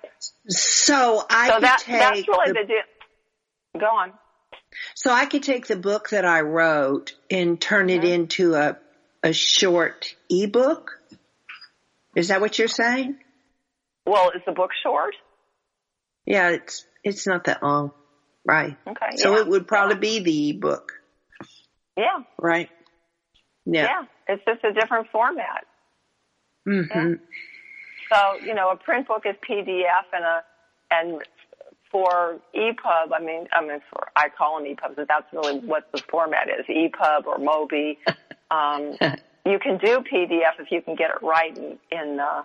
[SPEAKER 1] So I so that,
[SPEAKER 3] that's really the, the deal. Go on.
[SPEAKER 1] So I could take the book that I wrote and turn it mm-hmm. into a a short ebook. Is that what you're saying?
[SPEAKER 3] Well, is the book short?
[SPEAKER 1] Yeah, it's it's not that long, right?
[SPEAKER 3] Okay.
[SPEAKER 1] So
[SPEAKER 3] yeah.
[SPEAKER 1] it would probably be the ebook.
[SPEAKER 3] Yeah.
[SPEAKER 1] Right. Yeah.
[SPEAKER 3] Yeah. It's just a different format.
[SPEAKER 1] Mm-hmm.
[SPEAKER 3] Yeah. So you know, a print book is PDF, and a and for EPUB, I mean, I mean, for I call them EPUBs, but that's really what the format is: EPUB or Mobi. (laughs) Um, you can do PDF if you can get it right in, in uh,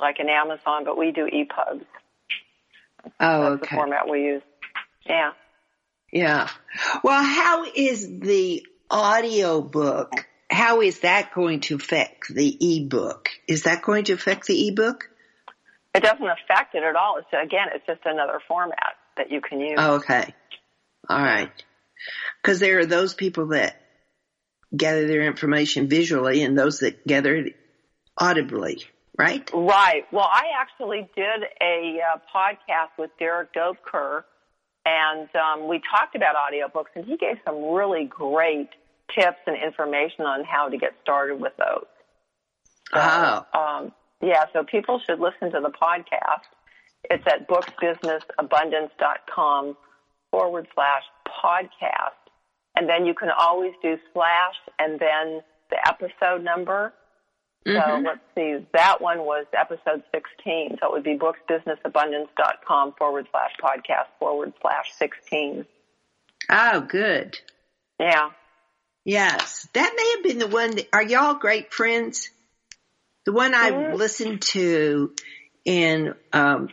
[SPEAKER 3] like in Amazon, but we do EPUBs.
[SPEAKER 1] Oh,
[SPEAKER 3] That's
[SPEAKER 1] okay.
[SPEAKER 3] the format we use. Yeah.
[SPEAKER 1] Yeah. Well, how is the audio book? How is that going to affect the ebook? Is that going to affect the ebook?
[SPEAKER 3] It doesn't affect it at all. It's again, it's just another format that you can use.
[SPEAKER 1] Oh, okay. All right. Because there are those people that gather their information visually and those that gather it audibly right?
[SPEAKER 3] Right. Well, I actually did a uh, podcast with Derek Doepker, and um, we talked about audiobooks, and he gave some really great tips and information on how to get started with those.
[SPEAKER 1] So, oh.
[SPEAKER 3] Um, yeah, so people should listen to the podcast. It's at booksbusinessabundance.com forward slash podcast. And then you can always do slash and then the episode number Mm-hmm. So let's see, that one was episode 16. So it would be booksbusinessabundance.com forward slash podcast forward slash 16.
[SPEAKER 1] Oh, good.
[SPEAKER 3] Yeah.
[SPEAKER 1] Yes. That may have been the one that, are y'all great friends? The one I listened to and, um,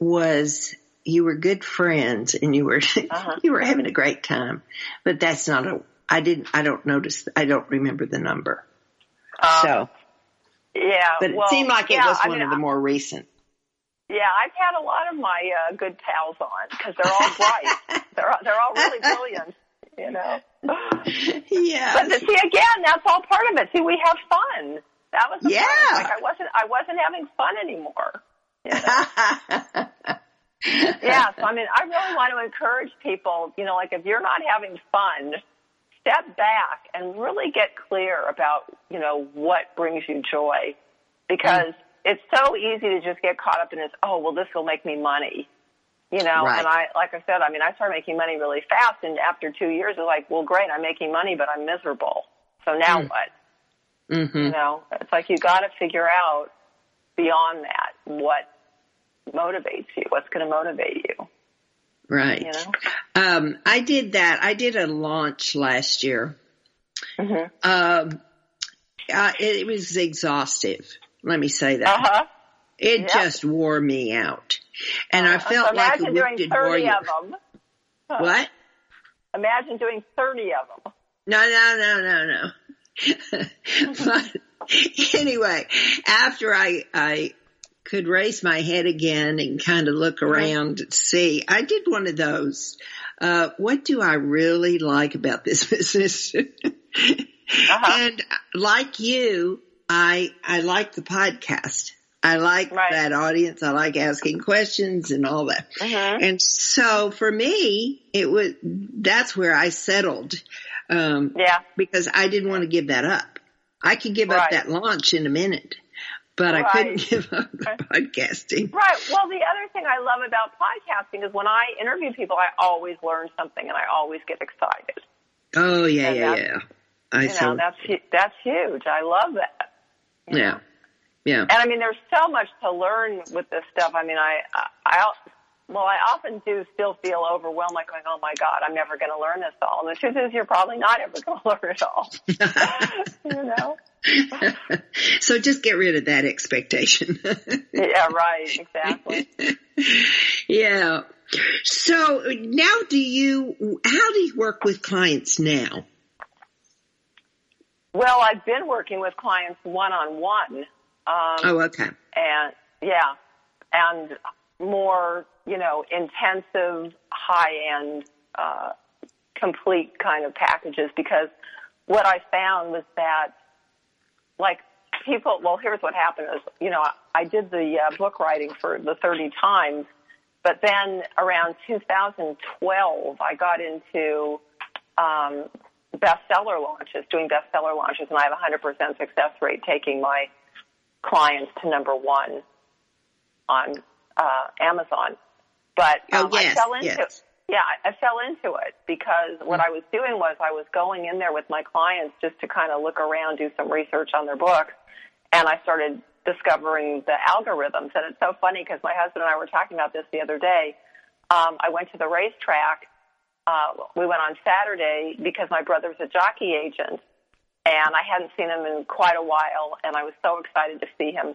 [SPEAKER 1] was you were good friends and you were, (laughs) uh-huh. you were having a great time, but that's not a, I didn't, I don't notice, I don't remember the number. Um, so,
[SPEAKER 3] yeah,
[SPEAKER 1] but it
[SPEAKER 3] well,
[SPEAKER 1] seemed like it
[SPEAKER 3] yeah,
[SPEAKER 1] was
[SPEAKER 3] I
[SPEAKER 1] one
[SPEAKER 3] mean,
[SPEAKER 1] of the more recent.
[SPEAKER 3] Yeah, I've had a lot of my uh, good pals on because they're all bright. (laughs) they're they're all really (laughs) brilliant, you know.
[SPEAKER 1] yeah.
[SPEAKER 3] But see, again, that's all part of it. See, we have fun. That was the
[SPEAKER 1] yeah.
[SPEAKER 3] Point. Like I wasn't I wasn't having fun anymore. You (laughs) know? yeah. So I mean, I really want to encourage people. You know, like if you're not having fun, step back and really get clear about, you know, what brings you joy. Because mm. it's so easy to just get caught up in this, oh, well, this will make me money. You know,
[SPEAKER 1] right.
[SPEAKER 3] and I, like I said, I mean, I started making money really fast and after two years it was like, well, great, I'm making money, but I'm miserable. So now mm. what?
[SPEAKER 1] Mm-hmm.
[SPEAKER 3] You know, it's like you got to figure out beyond that what motivates you, what's going to motivate you.
[SPEAKER 1] Right.
[SPEAKER 3] You know?
[SPEAKER 1] Um, I did that. I did a launch last year.
[SPEAKER 3] Mm-hmm.
[SPEAKER 1] Um, uh, it, it, was exhaustive. Let me say that.
[SPEAKER 3] Uh-huh.
[SPEAKER 1] It
[SPEAKER 3] yep.
[SPEAKER 1] just wore me out, and
[SPEAKER 3] uh,
[SPEAKER 1] I felt
[SPEAKER 3] so
[SPEAKER 1] like
[SPEAKER 3] a
[SPEAKER 1] wounded
[SPEAKER 3] warrior. Of them.
[SPEAKER 1] Huh. What?
[SPEAKER 3] Imagine doing thirty of them.
[SPEAKER 1] No, no, no, no, no. (laughs) but anyway, after I I could raise my head again and kind of look around and see. I did one of those. Uh, what do I really like about this (laughs) business?
[SPEAKER 3] uh-huh.
[SPEAKER 1] And like you, I, I like the podcast. I like
[SPEAKER 3] right.
[SPEAKER 1] that audience. I like asking questions and all that.
[SPEAKER 3] Uh-huh.
[SPEAKER 1] And so for me, it was, that's where I settled. Um,
[SPEAKER 3] yeah.
[SPEAKER 1] because I didn't want to give that up. I could give
[SPEAKER 3] right.
[SPEAKER 1] up that launch in a minute but
[SPEAKER 3] right.
[SPEAKER 1] I couldn't give up the podcasting.
[SPEAKER 3] Right. Well, the other thing I love about podcasting is when I interview people, I always learn something and I always get excited.
[SPEAKER 1] Oh yeah,
[SPEAKER 3] and
[SPEAKER 1] yeah, yeah. I
[SPEAKER 3] you know, that's that's huge. I love that.
[SPEAKER 1] Yeah. Yeah.
[SPEAKER 3] And I mean, there's so much to learn with this stuff. I mean, I, I, I, well, I often do still feel overwhelmed, like going, "Oh my God, I'm never going to learn this all." And the truth is, you're probably not ever (laughs) going to learn it all. (laughs) you know.
[SPEAKER 1] so just get rid of that expectation. (laughs)
[SPEAKER 3] yeah, right. Exactly.
[SPEAKER 1] yeah. So now, do you? How do you work with clients now?
[SPEAKER 3] Well, I've been working with clients one on one.
[SPEAKER 1] Oh, okay.
[SPEAKER 3] And yeah, and more, you know, intensive, high end, uh, complete kind of packages because what I found was that, like, people, well, here's what happened is, you know, I did the uh, book writing for the 30 times, but then around 2012, I got into, um, bestseller launches, doing bestseller launches, and I have a 100% success rate taking my clients to number one on uh, Amazon. But um,
[SPEAKER 1] oh, yes,
[SPEAKER 3] I fell into
[SPEAKER 1] yes.
[SPEAKER 3] yeah, I, fell into it because what I was doing was I was going in there with my clients just to kind of look around, do some research on their books, and I started discovering the algorithms. And it's so funny because my husband and I were talking about this the other day. Um, I went to the racetrack. Uh, we went on Saturday because my brother's a jockey agent, and I hadn't seen him in quite a while, and I was so excited to see him.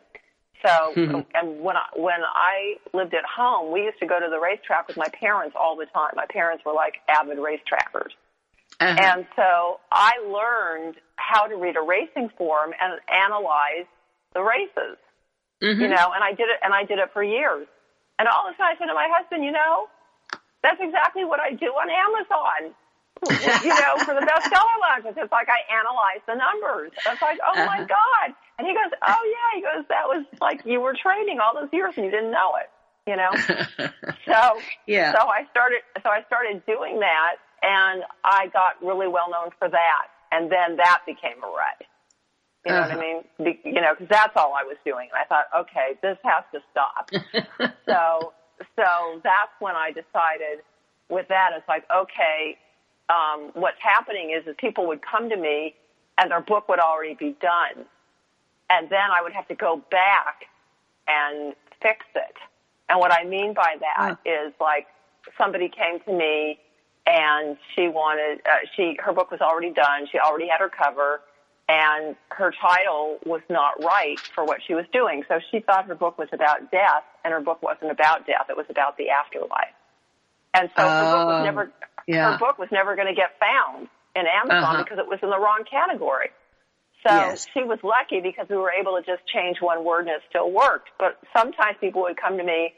[SPEAKER 3] So, and when I, when I lived at home, we used to go to the racetrack with my parents all the time. My parents were like avid racetrackers.
[SPEAKER 1] Uh-huh.
[SPEAKER 3] And so I learned how to read a racing form and analyze the races,
[SPEAKER 1] Mhm.
[SPEAKER 3] you know, and I did it, and I did it for years. And all of a sudden I said to my husband, you know, that's exactly what I do on Amazon. you know, for the bestseller launches, (laughs) it's like I analyze the numbers. It's like, oh my
[SPEAKER 1] Uh-huh.
[SPEAKER 3] God. And he goes, oh yeah, he goes, that was like you were training all those years and you didn't know it, you know? (laughs) So,
[SPEAKER 1] yeah.
[SPEAKER 3] so I started, so I started doing that and I got really well known for that. And then that became a rut. You know
[SPEAKER 1] Uh-huh.
[SPEAKER 3] what I mean? Be, you know, cause that's all I was doing. And I thought, okay, this has to stop. (laughs) so, so that's when I decided with that, it's like, okay, um, what's happening is, is people would come to me and their book would already be done. And then I would have to go back and fix it. And what I mean by that is like somebody came to me and she wanted, uh, she, her book was already done. She already had her cover and her title was not right for what she was doing. So she thought her book was about death and her book wasn't about death. It was about the afterlife. And so her book
[SPEAKER 1] Oh,
[SPEAKER 3] was never,
[SPEAKER 1] yeah.
[SPEAKER 3] her book was never going to get found in Amazon
[SPEAKER 1] Uh-huh.
[SPEAKER 3] because it was in the wrong category. So
[SPEAKER 1] Yes.
[SPEAKER 3] she was lucky because we were able to just change one word and it still worked. But sometimes people would come to me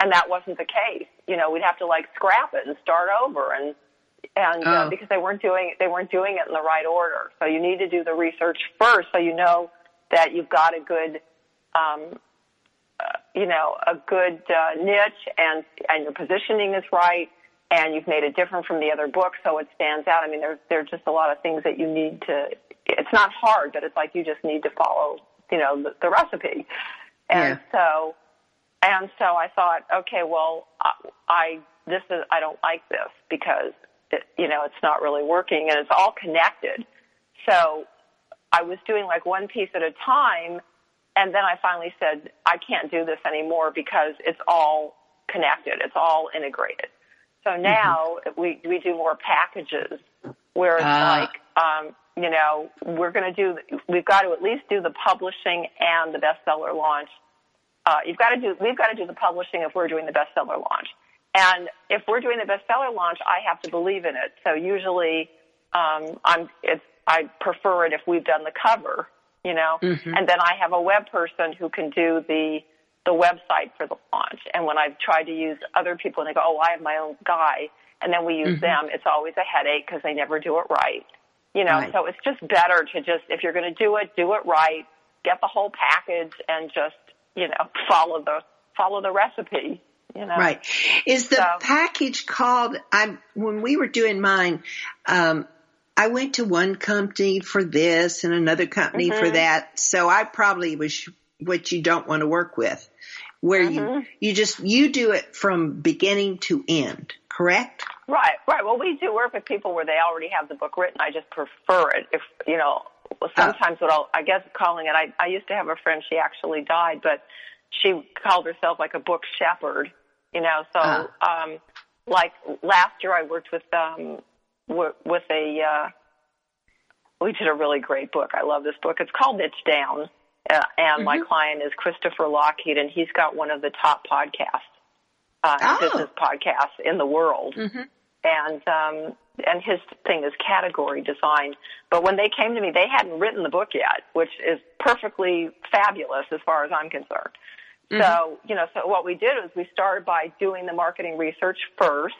[SPEAKER 3] and that wasn't the case. You know, we'd have to like scrap it and start over and and uh,
[SPEAKER 1] Oh.
[SPEAKER 3] because they weren't doing they weren't doing it in the right order. So you need to do the research first so you know that you've got a good um uh, you know, a good uh, niche and and your positioning is right and you've made it different from the other books so it stands out. I mean, there's there's just a lot of things that you need to. It's not hard, but it's like you just need to follow, you know, the, the recipe. And so, and so I thought, okay, well, I, I this is I don't like this because it, you know it's not really working and it's all connected. So I was doing like one piece at a time, and then I finally said, I can't do this anymore because it's all connected. It's all integrated. So now we we do more packages where it's
[SPEAKER 1] Ah.
[SPEAKER 3] like, um, you know, we're going to do. We've got to at least do the publishing and the bestseller launch. Uh, you've got to do. We've got to do the publishing if we're doing the bestseller launch. And if we're doing the bestseller launch, I have to believe in it. So usually, um, I'm. It's. I prefer it if we've done the cover, you know. And then I have a web person who can do the the website for the launch. And when I've tried to use other people and they go, oh, I have my own guy, and then we use them, it's always a headache because they never do it right. You know,
[SPEAKER 1] Right.
[SPEAKER 3] so it's just better to just, if you're going to do it, do it right, get the whole package and just, you know, follow the, follow the recipe, you know.
[SPEAKER 1] Right. Is the
[SPEAKER 3] So-
[SPEAKER 1] package called, I, when we were doing mine, um, I went to one company for this and another company for that. So I probably was what you don't want to work with where you, you just, you do it from beginning to end, correct?
[SPEAKER 3] Right, right. Well, we do work with people where they already have the book written. I just prefer it. If you know, well, sometimes what I'll, I guess calling it. I, I used to have a friend. She actually died, but she called herself like a book shepherd. You know, so
[SPEAKER 1] Ah.
[SPEAKER 3] um, like last year I worked with um w- with a. Uh, we did a really great book. I love this book. It's called Niche Down, uh, and my client is Christopher Lochhead, and he's got one of the top podcasts, uh,
[SPEAKER 1] Oh.
[SPEAKER 3] business podcasts in the world and um, and his thing is category design. But when they came to me, they hadn't written the book yet, which is perfectly fabulous as far as I'm concerned. Mm-hmm. So, you know, so what we did was we started by doing the marketing research first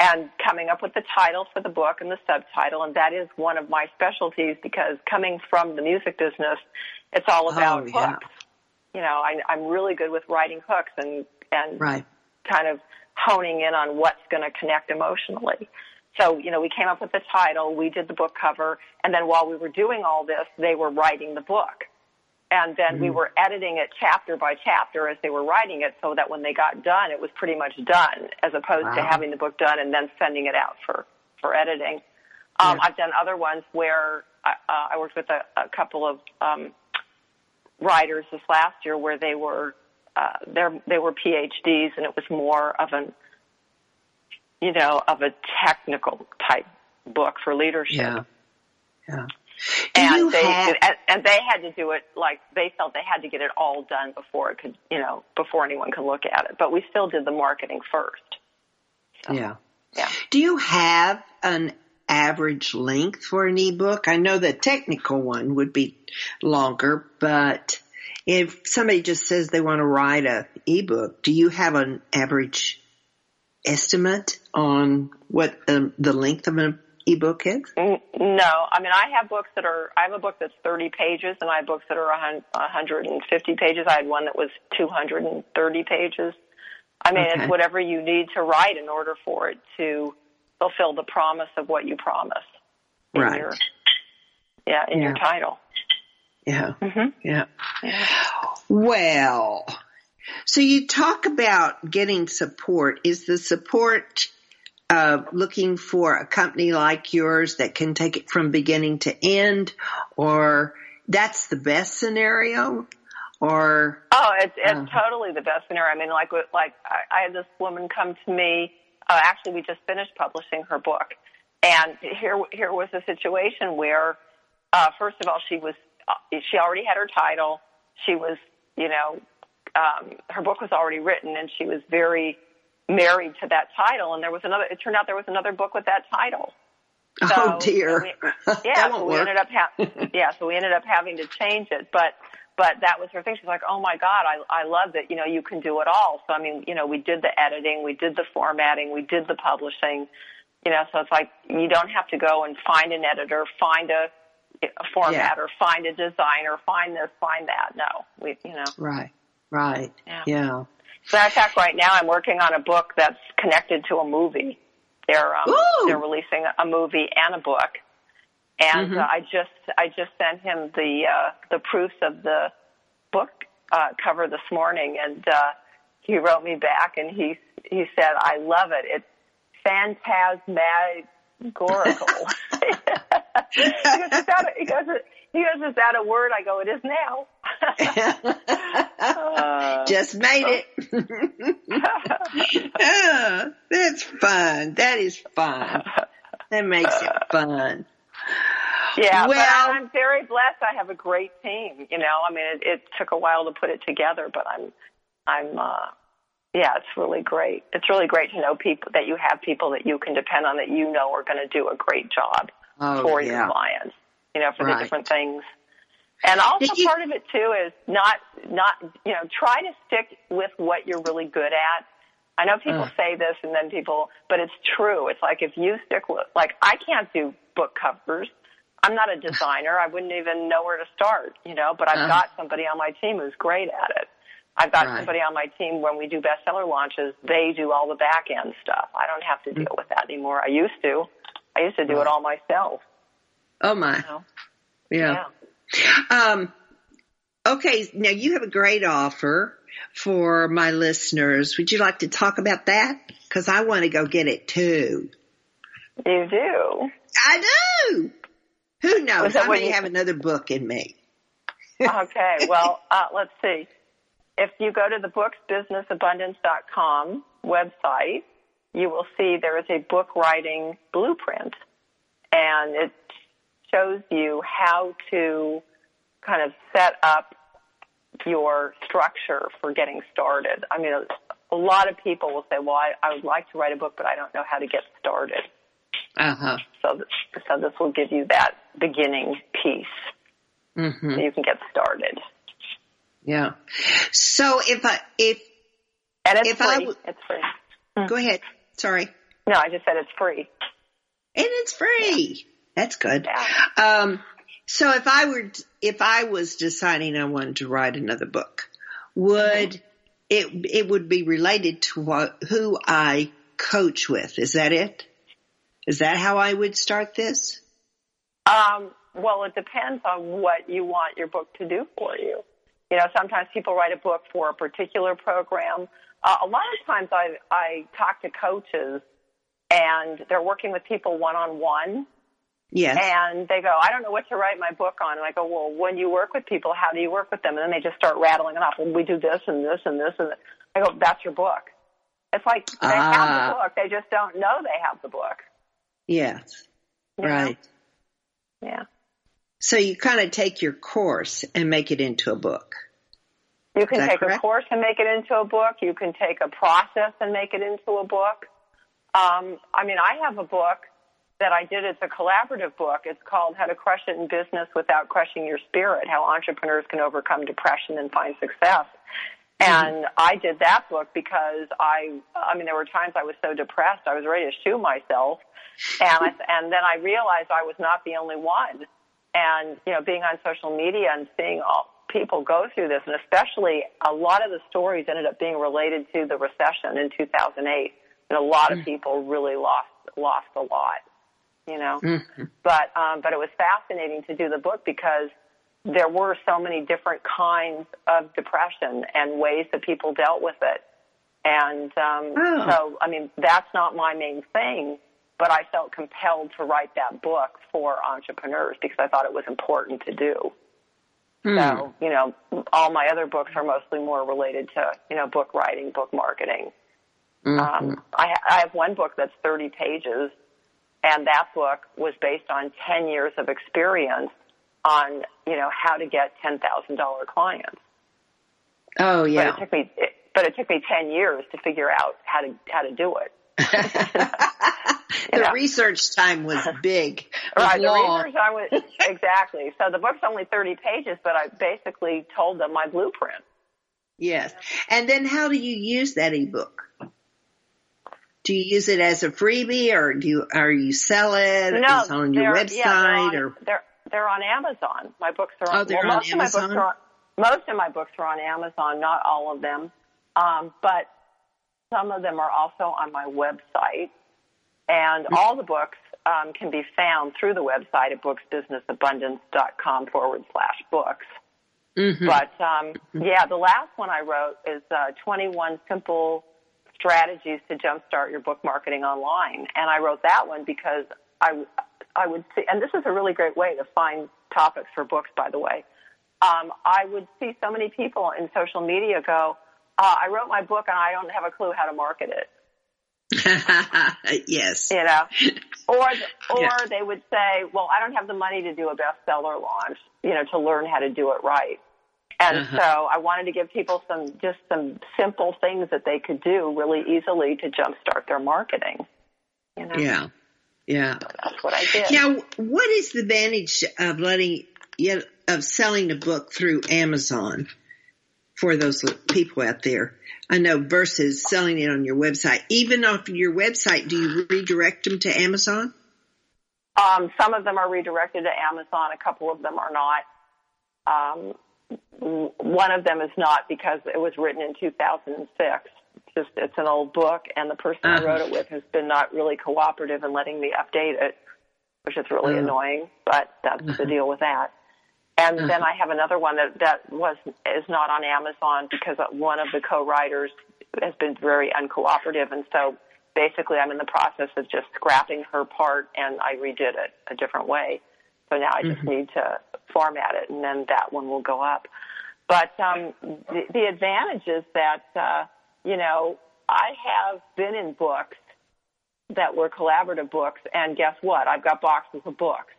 [SPEAKER 3] and coming up with the title for the book and the subtitle. And that is one of my specialties because coming from the music business, it's all oh, about oh, yeah. hooks. You know, I, I'm really good with writing hooks and, and
[SPEAKER 1] right.
[SPEAKER 3] kind of honing in on what's going to connect emotionally. So, you know, we came up with the title, we did the book cover, and then while we were doing all this, they were writing the book. And then we were editing it chapter by chapter as they were writing it so that when they got done, it was pretty much done as opposed wow. to having the book done and then sending it out for, for editing. Um, I've done other ones where I, uh, I worked with a, a couple of um, writers this last year where they were uh, they were PhDs and it was more of an you know of a technical type book for leadership.
[SPEAKER 1] Yeah. Yeah
[SPEAKER 3] and they have... and, and they had to do it like they felt they had to get it all done before it could you know before anyone could look at it. But we still did the marketing first.
[SPEAKER 1] So, yeah.
[SPEAKER 3] yeah.
[SPEAKER 1] Do you have an average length for an ebook? I know the technical one would be longer but if somebody just says they want to write a ebook do you have an average estimate on what the, the length of an ebook is?
[SPEAKER 3] No, I mean I have books that are. I have a book that's 30 pages, and I have books that are 150 pages. I had one that was 230 pages. I mean, okay. it's whatever you need to write in order for it to fulfill the promise of what you promise.
[SPEAKER 1] Right.
[SPEAKER 3] Your, yeah, in yeah. your title.
[SPEAKER 1] Yeah.
[SPEAKER 3] Mm-hmm.
[SPEAKER 1] yeah. Yeah. Well, so you talk about getting support. Is the support uh, looking for a company like yours that can take it from beginning to end, or that's the best scenario, or
[SPEAKER 3] oh, it's it's uh, totally the best scenario. I mean, like like I, I had this woman come to me. Uh, actually, we just finished publishing her book, and here here was a situation where, uh, first of all, she was uh, she already had her title. She was, you know, um, her book was already written, and she was very married to that title. And there was another. It turned out there was another book with that title. (laughs)
[SPEAKER 1] Oh, so, oh dear.
[SPEAKER 3] We, (laughs) yeah, so we work. ended up ha- (laughs) yeah, so we ended up having to change it, but but that was her thing. She's like, "Oh my god, I I love that. You know, you can do it all." So I mean, you know, we did the editing, we did the formatting, we did the publishing. You know, so it's like you don't have to go and find an editor, find a, a formatter, yeah. find a designer, find this, find that. No, we, you know.
[SPEAKER 1] Right. Right. Yeah. yeah.
[SPEAKER 3] Matter of fact, right now I'm working on a book that's connected to a movie. They're um, they're releasing a movie and a book, and mm-hmm. uh, I just I just sent him the uh, the proofs of the book uh, cover this morning, and uh, he wrote me back and he he said I love it. It's phantasmagorical. (laughs) he goes, is that a, he goes, he goes, is that a word? I go, it is now. (laughs)
[SPEAKER 1] uh, Just made it. (laughs) oh, that's fun. That is fun. That makes it fun.
[SPEAKER 3] Yeah, well, I'm very blessed. I have a great team. You know, I mean, it, it took a while to put it together, but I'm, I'm, uh, yeah, it's really great. It's really great to know people that you have people that you can depend on that you know are going to do a great job
[SPEAKER 1] oh,
[SPEAKER 3] for
[SPEAKER 1] yeah.
[SPEAKER 3] your clients. You know, for
[SPEAKER 1] right.
[SPEAKER 3] the different things. And also you, part of it too is not not you know try to stick with what you're really good at. I know people uh, say this and then people, but it's true. It's like if you stick with like I can't do book covers. I'm not a designer. I wouldn't even know where to start, you know, but I've uh, got somebody on my team who's great at it. I've got right. somebody on my team when we do bestseller launches, they do all the back end stuff. I don't have to deal with that anymore. I used to. I used to do right. it all myself.
[SPEAKER 1] Oh my. You know? Yeah. yeah. Um, okay. Now you have a great offer for my listeners. Would you like to talk about that? Cause I want to go get it too.
[SPEAKER 3] You do?
[SPEAKER 1] I do. Who knows? I may you... have another book in me. (laughs)
[SPEAKER 3] okay. Well, uh, let's see. If you go to the booksbusinessabundance.com website, you will see there is a book writing blueprint and it shows you how to kind of set up your structure for getting started. I mean, a, a lot of people will say, well, I, I would like to write a book, but I don't know how to get started.
[SPEAKER 1] Uh huh.
[SPEAKER 3] So, th- so this will give you that beginning piece.
[SPEAKER 1] Mm-hmm.
[SPEAKER 3] So you can get started.
[SPEAKER 1] Yeah. So if I if
[SPEAKER 3] And it's
[SPEAKER 1] If I
[SPEAKER 3] free.
[SPEAKER 1] w-
[SPEAKER 3] it's free.
[SPEAKER 1] go ahead, sorry,
[SPEAKER 3] No, I just said it's free.
[SPEAKER 1] and it's free. That's good.
[SPEAKER 3] Yeah.
[SPEAKER 1] Um, so if I were, if I was deciding I wanted to write another book, would it, it would be related to what, who I coach with. Is that it? Is that how I would start this?
[SPEAKER 3] Um, well, it depends on what you want your book to do for you. You know, sometimes people write a book for a particular program. Uh, a lot of times I, I talk to coaches and they're working with people one on one
[SPEAKER 1] Yes.
[SPEAKER 3] and they go, I don't know what to write my book on. And I go, well, when you work with people, how do you work with them? And then they just start rattling it off. Well, we do this and this and this and this. I go, that's your book. It's like they have
[SPEAKER 1] Ah.
[SPEAKER 3] the book. They just don't know they have the book.
[SPEAKER 1] yes.
[SPEAKER 3] you know?
[SPEAKER 1] Right.
[SPEAKER 3] Yeah.
[SPEAKER 1] So you kind of take your course and make it into a book.
[SPEAKER 3] You can take
[SPEAKER 1] correct?
[SPEAKER 3] a course and make it into a book. You can take a process and make it into a book. Um, I mean, I have a book that I did. It's a collaborative book. It's called How to Crush It in Business Without Crushing Your Spirit, How Entrepreneurs Can Overcome Depression and Find Success. And I did that book because I, I mean, there were times I was so depressed, I was ready to shoot myself. And I, and then I realized I was not the only one. And, you know, being on social media and seeing all people go through this, and especially a lot of the stories ended up being related to the recession in 2008. And a lot of mm. people really lost, lost a lot, you know.
[SPEAKER 1] Mm-hmm.
[SPEAKER 3] But, um, but it was fascinating to do the book because there were so many different kinds of depression and ways that people dealt with it. And um,
[SPEAKER 1] Oh.
[SPEAKER 3] so, I mean, that's not my main thing, but I felt compelled to write that book for entrepreneurs because I thought it was important to do.
[SPEAKER 1] Hmm.
[SPEAKER 3] So, you know, all my other books are mostly more related to, you know, book writing, book marketing.
[SPEAKER 1] Mhm.
[SPEAKER 3] Um, I, I have one book that's 30 pages, and that book was based on 10 years of experience on, you know, how to get $10,000 clients.
[SPEAKER 1] oh
[SPEAKER 3] But
[SPEAKER 1] yeah.
[SPEAKER 3] it took me, it, but it took me 10 years to figure out how to, how to do it. (laughs) (laughs)
[SPEAKER 1] the
[SPEAKER 3] know.
[SPEAKER 1] research time was (laughs) big. was
[SPEAKER 3] Right, the research I was, exactly. So the book's only 30 pages, but I basically told them my blueprint.
[SPEAKER 1] Yes. And then how do you use that ebook? Do you use it as a freebie or do you, or you sell it?
[SPEAKER 3] No,
[SPEAKER 1] Is it on your
[SPEAKER 3] they're-
[SPEAKER 1] website
[SPEAKER 3] yeah, they're on,
[SPEAKER 1] or?
[SPEAKER 3] they're they're on Amazon. My books are on.
[SPEAKER 1] Oh, they're
[SPEAKER 3] well,
[SPEAKER 1] on
[SPEAKER 3] most of my
[SPEAKER 1] Amazon?
[SPEAKER 3] books are on, most of my books are on Amazon. Not all of them, um, but some of them are also on my website. And
[SPEAKER 1] Mm-hmm.
[SPEAKER 3] all the books um, can be found through the website at booksbusinessabundance.com forward slash books.
[SPEAKER 1] Mhm.
[SPEAKER 3] But um, yeah, the last one I wrote is uh, 21 simple strategies to jumpstart your book marketing online, and I wrote that one because I I would see, and this is a really great way to find topics for books, by the way. Um, I would see so many people in social media go, uh, "I wrote my book and I don't have a clue how to market it." (laughs)
[SPEAKER 1] yes.
[SPEAKER 3] you know, (laughs) or or
[SPEAKER 1] Yeah.
[SPEAKER 3] they would say, "Well, I don't have the money to do a bestseller launch, you know, to learn how to do it right." And
[SPEAKER 1] Uh-huh.
[SPEAKER 3] so I wanted to give people some just some simple things that they could do really easily to jumpstart their marketing. You know,
[SPEAKER 1] Yeah. Yeah.
[SPEAKER 3] that's what I did.
[SPEAKER 1] Now, what is the advantage of letting, of selling a book through Amazon for those people out there? I know versus selling it on your website. Even off your website, do you redirect them to Amazon?
[SPEAKER 3] Um, some of them are redirected to Amazon. A couple of them are not. Um, one of them is not because it was written in 2006. It's just it's an old book, and the person I
[SPEAKER 1] Uh-huh.
[SPEAKER 3] wrote it with has been not really cooperative in letting me update it, which is really
[SPEAKER 1] Uh-huh.
[SPEAKER 3] annoying. But that's the
[SPEAKER 1] Uh-huh.
[SPEAKER 3] deal with that. And
[SPEAKER 1] Uh-huh.
[SPEAKER 3] then I have another one that that was is not on Amazon because one of the co-writers has been very uncooperative, and so basically I'm in the process of just scrapping her part, and I redid it a different way. So now I just need to format it, and then that one will go up. But um, the, the advantage is that uh, you know I have been in books that were collaborative books, and guess what? I've got boxes of books.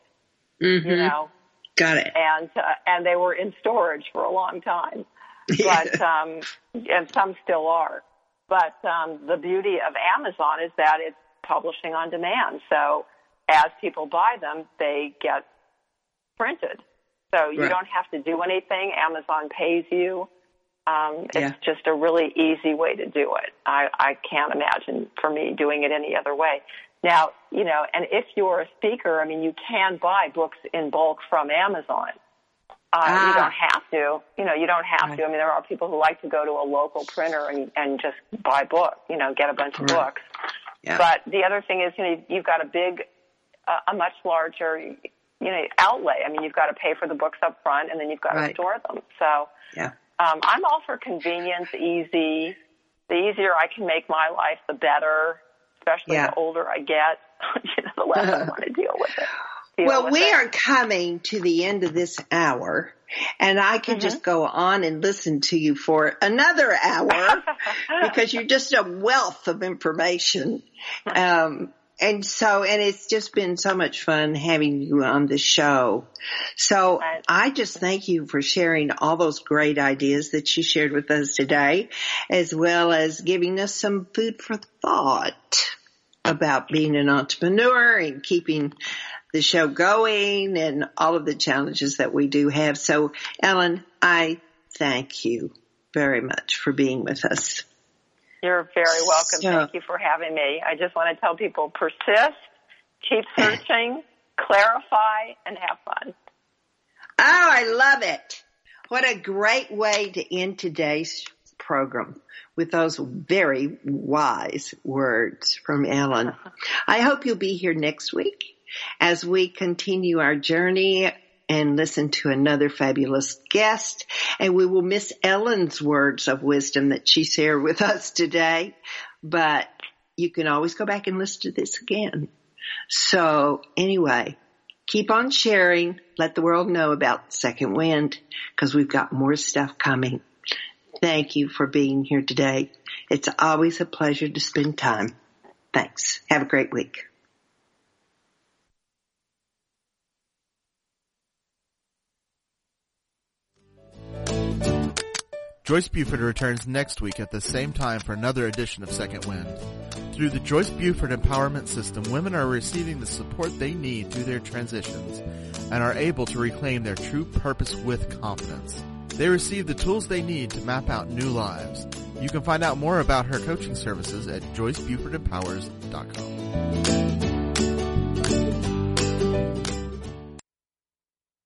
[SPEAKER 1] Mm-hmm.
[SPEAKER 3] You know,
[SPEAKER 1] Got it.
[SPEAKER 3] and uh, and they were in storage for a long time. (laughs) But um, and some still are. But um, the beauty of Amazon is that it's publishing on demand. So as people buy them, they get printed. So you
[SPEAKER 1] Right.
[SPEAKER 3] don't have to do anything. Amazon pays you. Um, it's
[SPEAKER 1] Yeah.
[SPEAKER 3] just a really easy way to do it. I, I can't imagine for me doing it any other way. Now, you know, and if you're a speaker, I mean, you can buy books in bulk from Amazon. Uh,
[SPEAKER 1] Ah.
[SPEAKER 3] You don't have to. You know, you don't have
[SPEAKER 1] Right.
[SPEAKER 3] to. I mean, there are people who like to go to a local printer and, and just buy book, you know, get a bunch of books.
[SPEAKER 1] Yeah.
[SPEAKER 3] But the other thing is, you know, you've got a big, uh, a much larger, you know, outlay. I mean, you've got to pay for the books up front, and then you've got
[SPEAKER 1] Right.
[SPEAKER 3] to store them. So
[SPEAKER 1] yeah.
[SPEAKER 3] um, I'm all for convenience, easy. The easier I can make my life, the better. Especially
[SPEAKER 1] Yeah.
[SPEAKER 3] the older I get, (laughs) you know, the less I want to (laughs) deal with it.
[SPEAKER 1] Well, we
[SPEAKER 3] it.
[SPEAKER 1] are coming to the end of this hour, and I can
[SPEAKER 3] Mm-hmm.
[SPEAKER 1] just go on and listen to you for another hour (laughs) because you're just a wealth of information. Um, and so, and it's just been so much fun having you on the show. So I just thank you for sharing all those great ideas that you shared with us today, as well as giving us some food for thought about being an entrepreneur and keeping the show going and all of the challenges that we do have. So Ellen, I thank you very much for being with us.
[SPEAKER 3] You're very welcome.
[SPEAKER 1] So-
[SPEAKER 3] Thank you for having me. I just want to tell people persist, keep searching, (laughs) clarify, and have fun.
[SPEAKER 1] Oh, I love it. What a great way to end today's program with those very wise words from Ellen. (laughs) I hope you'll be here next week as we continue our journey and listen to another fabulous guest. And we will miss Ellen's words of wisdom that she shared with us today, but you can always go back and listen to this again. So anyway, keep on sharing. Let the world know about Second Wind because we've got more stuff coming. Thank you for being here today. It's always a pleasure to spend time. Thanks. Have a great week.
[SPEAKER 2] Joyce Buford returns next week at the same time for another edition of Second Wind. Through the Joyce Buford Empowerment System, women are receiving the support they need through their transitions and are able to reclaim their true purpose with confidence. They receive the tools they need to map out new lives. You can find out more about her coaching services at joycebufordempowers.com.